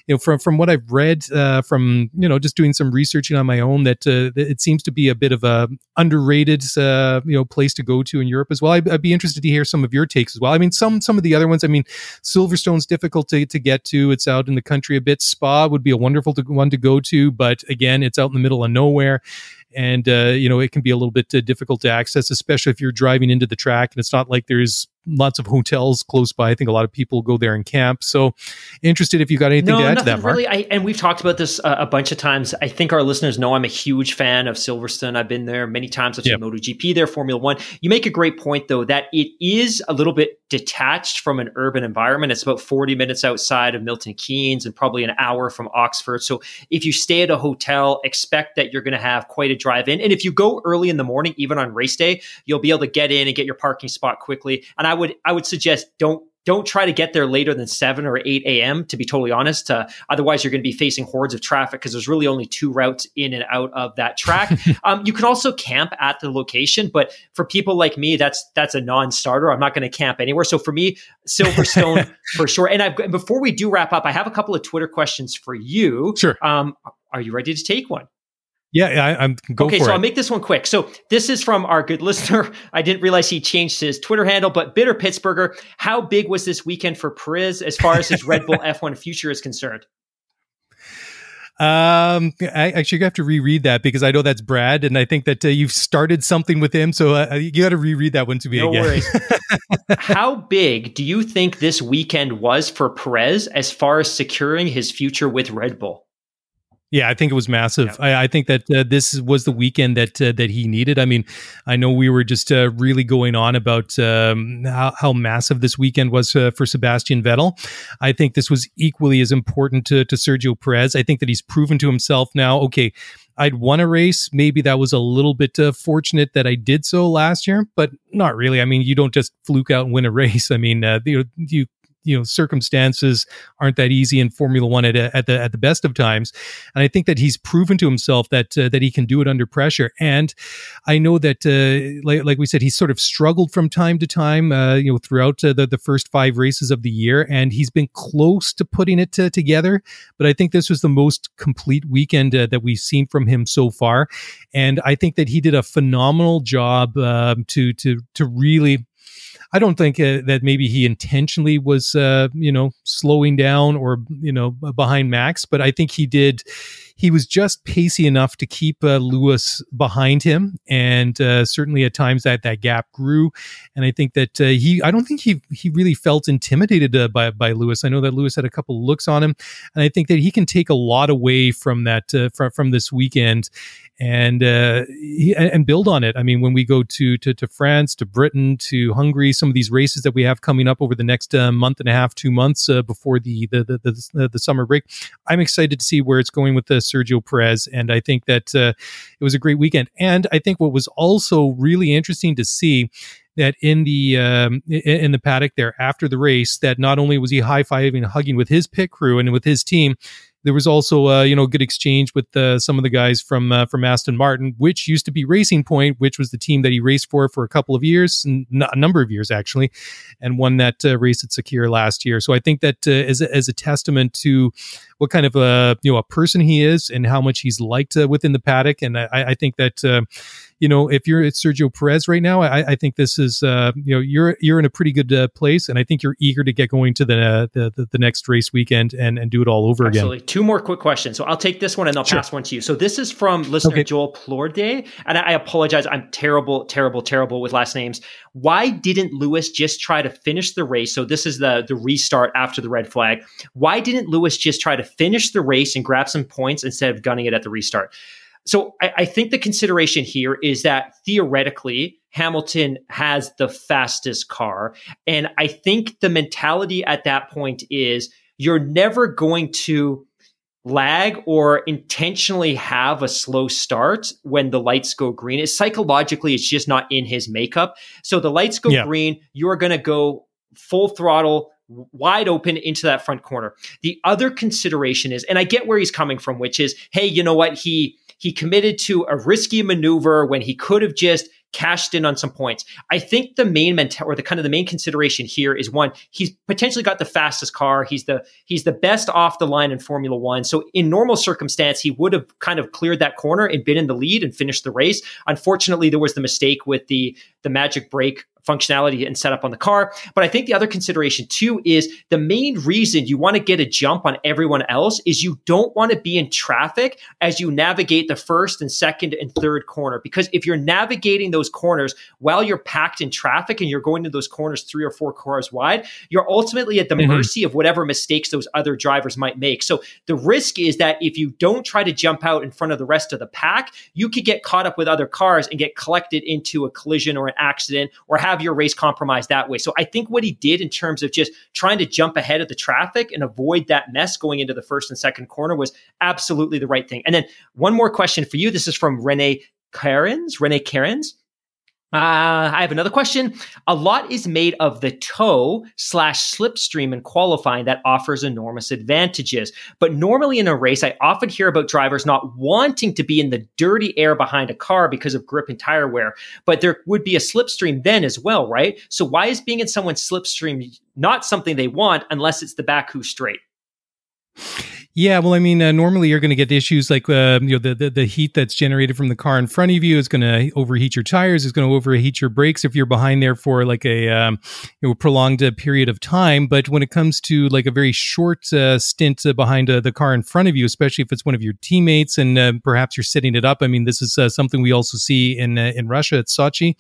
you know, from from what I've read, uh, from you know, just doing some researching on my own, that it seems to be a bit of a underrated you know place to go to in Europe as well. I'd, I'd, be interested to hear some of your takes as well. I mean, some some of the other ones. I mean, Silverstone's difficult to, to get to. It's out in the country a bit. Spa would be a wonderful to, one to go to, but again, it's out in the middle of nowhere and uh, you know it can be a little bit uh, difficult to access especially if you're driving into the track and it's not like there's lots of hotels close by. I think a lot of people go there and camp. So, interested if you got anything no, to add to that. Mark. Really, I, and we've talked about this uh, a bunch of times. I think our listeners know I'm a huge fan of Silverstone. I've been there many times. I've seen yep. MotoGP there, Formula One. You make a great point though that it is a little bit detached from an urban environment. It's about 40 minutes outside of Milton Keynes and probably an hour from Oxford. So, if you stay at a hotel, expect that you're going to have quite a drive in. And if you go early in the morning, even on race day, you'll be able to get in and get your parking spot quickly. And I would I would suggest don't don't try to get there later than 7 or 8 a.m to be totally honest uh, otherwise you're going to be facing hordes of traffic because there's really only two routes in and out of that track. Um, you can also camp at the location but for people like me that's that's a non-starter. I'm not going to camp anywhere. So for me silverstone for sure. And I've, before we do wrap up i have a couple of twitter questions for you. Sure. Um, are you ready to take one yeah, I, am go okay. so it. I'll make this one quick. So this is from our good listener. I didn't realize he changed his Twitter handle, but Bitter Pittsburgher. How big was this weekend for Perez as far as his Red Bull F1 future is concerned? Um, I actually have to reread that because I know that's Brad, and I think that uh, you've started something with him. So uh, you got to reread that one to me no again. worries. How big do you think this weekend was for Perez as far as securing his future with Red Bull? Yeah, I think it was massive. Yeah. I, I, think that uh, this was the weekend that uh, that he needed. I mean, I know we were just uh, really going on about um, how, how, massive this weekend was uh, for Sebastian Vettel. I think this was equally as important to, to Sergio Perez. I think that he's proven to himself now. Okay, I'd won a race. Maybe that was a little bit uh, fortunate that I did so last year, but not really. I mean, you don't just fluke out and win a race. I mean, uh, you you you know circumstances aren't that easy in Formula One at, at the at the best of times, and I think that he's proven to himself that uh, that he can do it under pressure. And I know that, uh, like, like, we said, he's sort of struggled from time to time, uh, you know, throughout uh, the the first five races of the year, and he's been close to putting it uh, together. But I think this was the most complete weekend uh, that we've seen from him so far, and I think that he did a phenomenal job um, to to to really I don't think uh, that maybe he intentionally was, uh, you know, slowing down or you know behind Max, but I think he did. He was just pacey enough to keep uh, Lewis behind him, and uh, certainly at times that that gap grew. And I think that uh, he, I don't think he he really felt intimidated uh, by by Lewis. I know that Lewis had a couple looks on him, and I think that he can take a lot away from that from from this weekend and uh, and build on it. I mean, when we go to, to to France, to Britain, to Hungary, some of these races that we have coming up over the next uh, month and a half, two months uh, before the the, the the, the summer break, I'm excited to see where it's going with the uh, Sergio Perez, and I think that uh, it was a great weekend. And I think what was also really interesting to see that in the um, in the paddock there after the race, that not only was he high fiving, hugging with his pit crew and with his team, there was also uh, you know good exchange with uh, some of the guys from uh, from Aston Martin, which used to be Racing Point, which was the team that he raced for for a couple of years, n- a number of years actually, and won that uh, race at Sakhir last year. So I think that uh, as a, as a testament to what kind of a you know a person he is and how much he's liked uh, within the paddock, and I, I think that you know, if you're at Sergio Perez right now, I, I think this is, uh, you know, you're you're in a pretty good uh, place, and I think you're eager to get going to the, uh, the, the the next race weekend and and do it all over again. Absolutely. again. Two more quick questions. So I'll take this one and I'll sure. pass one to you. So this is from listener okay. Joel Plorde, and I, I apologize. I'm terrible, terrible, terrible with last names. Why didn't Lewis just try to finish the race? So this is the the restart after the red flag. Why didn't Lewis just try to finish the race and grab some points instead of gunning it at the restart? So I, I think the consideration here is that theoretically, Hamilton has the fastest car. And I think the mentality at that point is you're never going to lag or intentionally have a slow start when the lights go green. It's psychologically, it's just not in his makeup. So the lights go yeah. green, you're going to go full throttle wide open into that front corner. The other consideration is, and I get where he's coming from, which is, hey, you know what? He he committed to a risky maneuver when he could have just cashed in on some points. I think the main mental or the kind of the main consideration here is one, he's potentially got the fastest car. He's the he's the best off the line in Formula One. So in normal circumstance, he would have kind of cleared that corner and been in the lead and finished the race. Unfortunately, there was the mistake with the the magic brake functionality and setup on the car. But I think the other consideration too is the main reason you want to get a jump on everyone else is you don't want to be in traffic as you navigate the first and second and third corner. Because if you're navigating those corners while you're packed in traffic and you're going to those corners three or four cars wide, you're ultimately at the mm-hmm. mercy of whatever mistakes those other drivers might make. So the risk is that if you don't try to jump out in front of the rest of the pack, you could get caught up with other cars and get collected into a collision or an accident or have have your race compromised that way. So I think what he did in terms of just trying to jump ahead of the traffic and avoid that mess going into the first and second corner was absolutely the right thing. And then one more question for you. This is from Renee Cairns. Renee Cairns. Uh, I have another question. A lot is made of the tow slash slipstream in qualifying that offers enormous advantages. But normally in a race, I often hear about drivers not wanting to be in the dirty air behind a car because of grip and tire wear. But there would be a slipstream then as well, right? So why is being in someone's slipstream not something they want unless it's the Baku straight? Yeah, well, I mean, uh, normally you're going to get issues like uh, you know the, the, the heat that's generated from the car in front of you is going to overheat your tires, is going to overheat your brakes if you're behind there for like a um, you know prolonged uh, period of time. But when it comes to like a very short uh, stint uh, behind uh, the car in front of you, especially if it's one of your teammates and perhaps you're setting it up, I mean, this is something we also see in in Russia at Sochi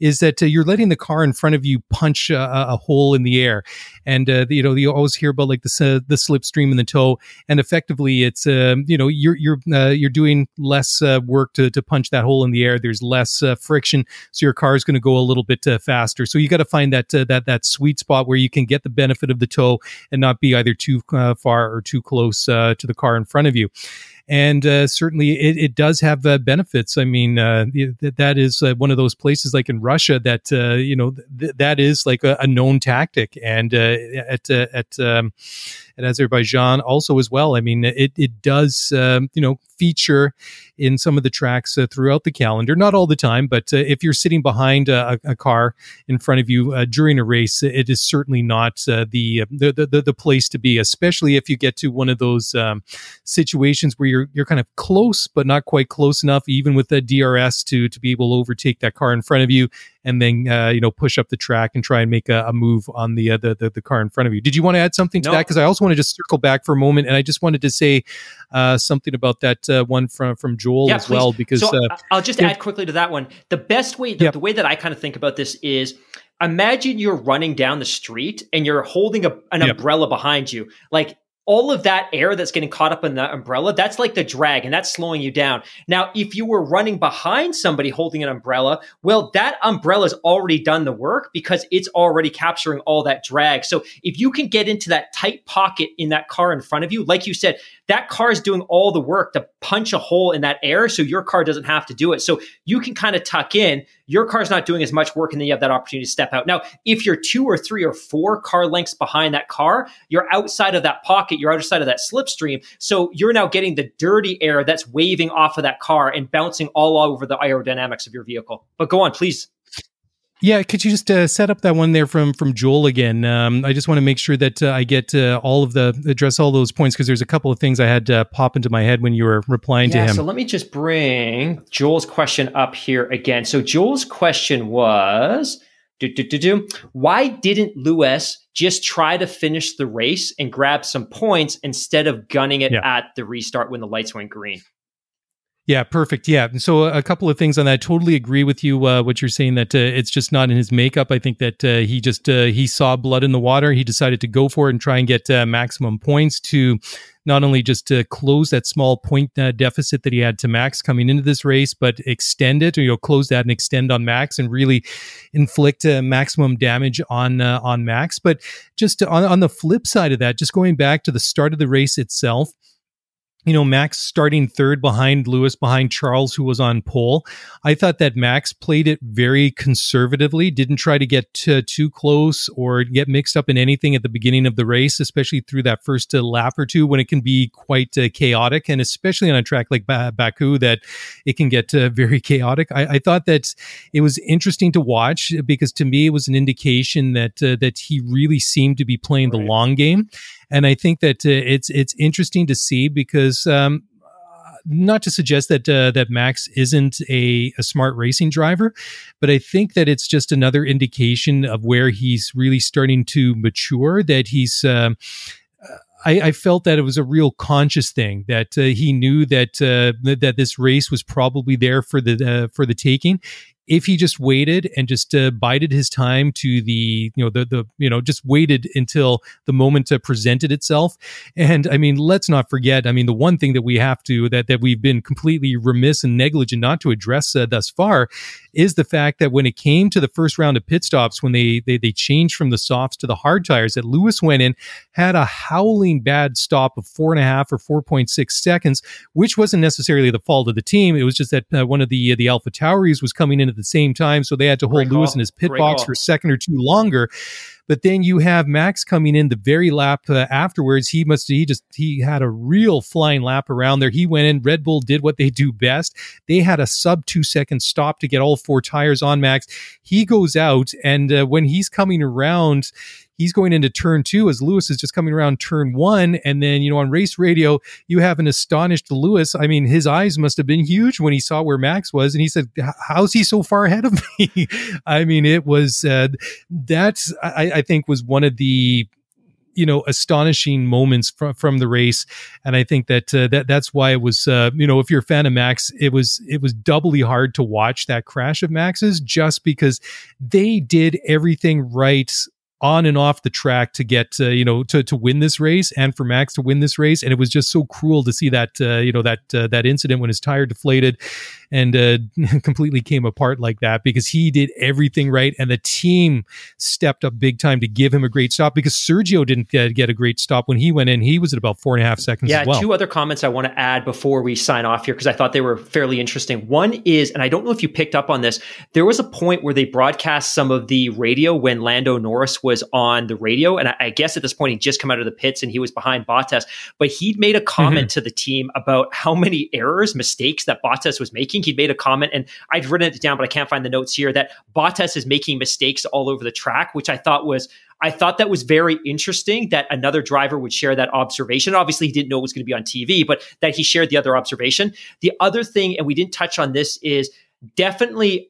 is that uh, you're letting the car in front of you punch a, hole in the air, and uh, you know you always hear about like the the slipstream in the tow, and effectively it's um, you know you're you're uh, you're doing less uh, work to to punch that hole in the air. There's less friction, so your car is going to go a little bit faster. So you got to find that that that sweet spot where you can get the benefit of the tow and not be either too far or too close to the car in front of you and uh, certainly it, it, does have uh, benefits. I mean, uh, that is uh, one of those places like in Russia that uh, you know th- that is like a, a known tactic, and uh, at at um, at Azerbaijan also as well. I mean, it it does um, you know feature in some of the tracks uh, throughout the calendar. Not all the time, but uh, if you're sitting behind a, a, car in front of you uh, during a race, it is certainly not uh, the, the, the the place to be. Especially if you get to one of those um, situations where you're you're kind of close but not quite close enough, even with the DRS to to be able to overtake that car in front of you and then uh, you know push up the track and try and make a, a move on the, uh, the, the the car in front of you. Did you want to add something to no. that? Because I also want to just circle back for a moment, and I just wanted to say uh, something about that uh, one from from Joel yeah, as please. well. Because so uh, I'll just add quickly to that one. The best way, the, the way that I kind of think about this is imagine you're running down the street and you're holding a, an yep. umbrella behind you. Like all of that air that's getting caught up in the umbrella, that's like the drag and that's slowing you down. Now, if you were running behind somebody holding an umbrella, well, that umbrella's already done the work because it's already capturing all that drag. So if you can get into that tight pocket in that car in front of you, like you said, that car is doing all the work to punch a hole in that air so your car doesn't have to do it. So you can kind of tuck in. Your car's not doing as much work and then you have that opportunity to step out. Now, if you're two or three or four car lengths behind that car, you're outside of that pocket, you're outside of that slipstream. So you're now getting the dirty air that's waving off of that car and bouncing all over the aerodynamics of your vehicle. But go on, please. Yeah, could you just uh, set up that one there from from Joel again? Um, I just want to make sure that uh, I get uh, all of the address all those points because there's a couple of things I had uh, pop into my head when you were replying yeah, to him. So let me just bring Joel's question up here again. So Joel's question was. Do, do, do, do. Why didn't Lewis just try to finish the race and grab some points instead of gunning it yeah. at the restart when the lights went green? Yeah, perfect. Yeah. So a couple of things on that. I totally agree with you. Uh, what you're saying that uh, it's just not in his makeup. I think that uh, he just uh, he saw blood in the water. He decided to go for it and try and get uh, maximum points to not only just close that small point uh, deficit that he had to Max coming into this race, but extend it or you know close that and extend on Max and really inflict maximum damage on on Max. But just on on the flip side of that, just going back to the start of the race itself you know, Max starting third behind Lewis, behind Charles, who was on pole. I thought that Max played it very conservatively, didn't try to get to, too close or get mixed up in anything at the beginning of the race, especially through that first uh, lap or two when it can be quite uh, chaotic. And especially on a track like ba- Baku, that it can get uh, very chaotic. I, I, thought that it was interesting to watch because to me, it was an indication that, uh, that he really seemed to be playing right. the long game and I think that uh, it's it's interesting to see because. Um, not to suggest that uh, that Max isn't a, a smart racing driver, but I think that it's just another indication of where he's really starting to mature. That he's um, I, I, felt that it was a real conscious thing that uh, he knew that uh, that this race was probably there for the uh, for the taking if he just waited and just uh, bided his time to the you know the the you know just waited until the moment uh, presented itself. And i mean let's not forget i mean the one thing that we have to that that we've been completely remiss and negligent not to address uh, thus far is the fact that when it came to the first round of pit stops when they they, they changed from the softs to the hard tires that lewis went in had a howling bad stop of four and a half or 4.6 seconds which wasn't necessarily the fault of the team. It was just that uh, one of the uh, the alpha tauris was coming into the same time. So they had to hold Great Lewis call. in his pit Great box call. for a second or two longer. But then you have Max coming in the very lap uh, afterwards. He must he just he had a real flying lap around there. He went in. Red Bull did what they do best. They had a sub two second stop to get all four tires on Max. He goes out, and uh, when he's coming around, he's going into turn two as Lewis is just coming around turn one. And then, you know, on race radio, you have an astonished Lewis. I mean, his eyes must have been huge when he saw where Max was. And he said, How's he so far ahead of me? I mean, it was, uh, that's, I, I think, was one of the, you know astonishing moments from from the race and i think that uh, that that's why it was uh, you know if you're a fan of max it was it was doubly hard to watch that crash of max's just because they did everything right on and off the track to get uh, you know to to win this race and for Max to win this race. And it was just so cruel to see that uh, you know that uh, that incident when his tire deflated and uh, completely came apart like that because he did everything right and the team stepped up big time to give him a great stop because Sergio didn't get, get a great stop when he went in he was at about four and a half seconds yeah well. two other comments I want to add before we sign off here because I thought they were fairly interesting one is and I don't know if you picked up on this there was a point where they broadcast some of the radio when Lando Norris was on the radio, and I, I, guess at this point he'd just come out of the pits and he was behind Bottas. But he'd made a comment mm-hmm. to the team about how many errors, mistakes that Bottas was making. He'd made a comment, and I'd written it down, but I can't find the notes here. That Bottas is making mistakes all over the track, which I thought was I thought that was very interesting that another driver would share that observation. Obviously, he didn't know it was going to be on TV, but that he shared the other observation. The other thing, and we didn't touch on this, is definitely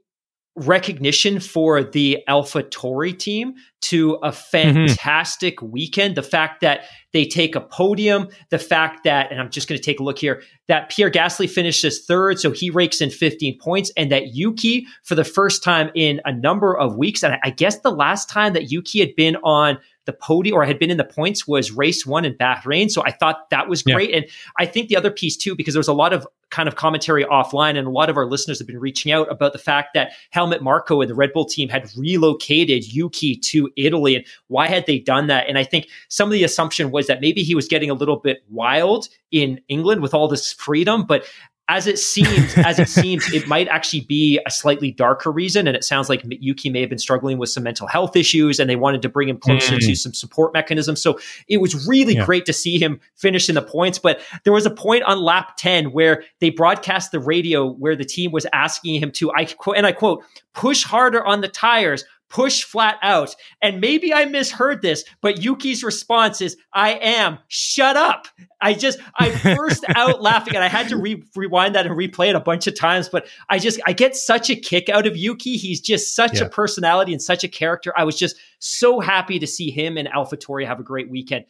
recognition for the Alpha Tauri team to a mm-hmm. fantastic mm-hmm. weekend. The fact that they take a podium, the fact that, and I'm just going to take a look here, that Pierre Gasly finishes third, so he rakes in 15 points, and that Yuki, for the first time in a number of weeks, and I guess the last time that Yuki had been on the podium or I had been in the points was race one in Bahrain. So I thought that was great. Yeah. And I think the other piece too, because there was a lot of kind of commentary offline and a lot of our listeners have been reaching out about the fact that Helmut Marko and the Red Bull team had relocated Yuki to Italy and why had they done that? And I think some of the assumption was that maybe he was getting a little bit wild in England with all this freedom, but as it seems, as it seems, it might actually be a slightly darker reason. And it sounds like Yuki may have been struggling with some mental health issues, and they wanted to bring him closer mm. to some support mechanisms. So it was really yeah. great to see him finish in the points. But there was a point on lap ten where they broadcast the radio where the team was asking him to, I quote, and I quote, push harder on the tires, push flat out. And maybe I misheard this, but Yuki's response is, I am, shut up. I just, I burst out laughing and I had to re- rewind that and replay it a bunch of times. But I just, I get such a kick out of Yuki. He's just such yeah. a personality and such a character. I was just so happy to see him and AlphaTauri have a great weekend.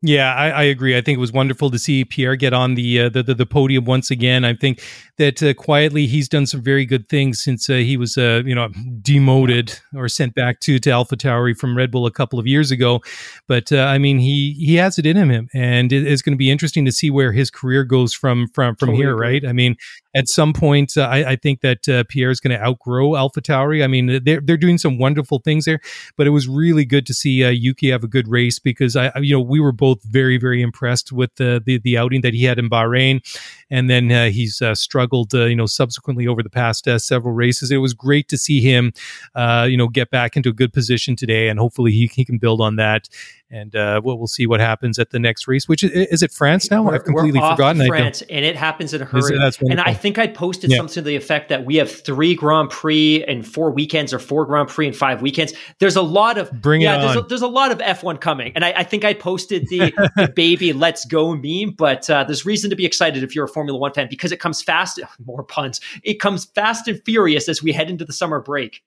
Yeah, I, I, agree. I think it was wonderful to see Pierre get on the uh, the, the, the, podium once again. I think that uh, quietly he's done some very good things since uh, he was uh, you know demoted or sent back to to Alpha Tauri from Red Bull a couple of years ago. But uh, I mean, he he has it in him, and it, it's going to be interesting to see where his career goes from from from totally here. Right? I mean, at some point, uh, I, I, think that uh, Pierre is going to outgrow Alpha Tauri. I mean, they're they're doing some wonderful things there, but it was really good to see Yuki have a good race because I you know we were both very, very impressed with the the, the outing that he had in Bahrain, and then uh, he's uh, struggled, uh, you know, subsequently over the past uh, several races. It was great to see him, uh, you know, get back into a good position today, and hopefully he, he can build on that and uh, we'll, we'll see what happens at the next race. Which is, is it France now? We're, I've completely forgotten. France, and it happens in a hurry. It, and I think I posted yeah. something to the effect that we have three Grand Prix in four weekends, or four Grand Prix in five weekends. There's a lot of bring yeah. It there's on. a, there's a lot of F1 coming, and I, I think I posted the, the baby "Let's Go" meme. But uh, there's reason to be excited if you're a Formula One fan because it comes fast. More puns. It comes fast and furious as we head into the summer break.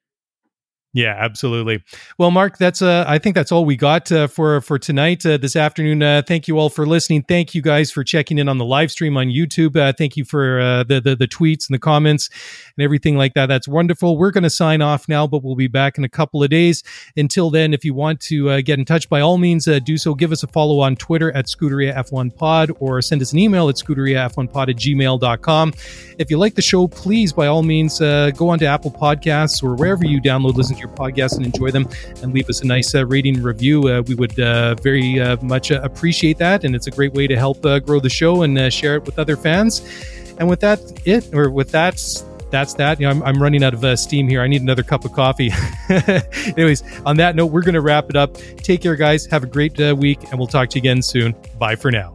Yeah, absolutely. Well, Mark, that's uh, I think that's all we got uh, for for tonight uh, this afternoon. Uh, thank you all for listening. Thank you guys for checking in on the live stream on YouTube. Uh, thank you for uh, the, the the tweets and the comments and everything like that. That's wonderful. We're going to sign off now, but we'll be back in a couple of days. Until then, if you want to get in touch, by all means, do so. Give us a follow on Twitter at Scuderia F1 Pod or send us an email at scuderiaf1pod at gmail.com. If you like the show, please, by all means, go on to Apple Podcasts or wherever you download, listen your podcast and enjoy them and leave us a nice uh, rating review. Uh, we would uh, very uh, much uh, appreciate that. And it's a great way to help uh, grow the show and share it with other fans. And with that, it, or with that, that's that. You know, I'm, I'm running out of steam here. I need another cup of coffee. Anyways, on that note, we're going to wrap it up. Take care, guys. Have a great week, and we'll talk to you again soon. Bye for now.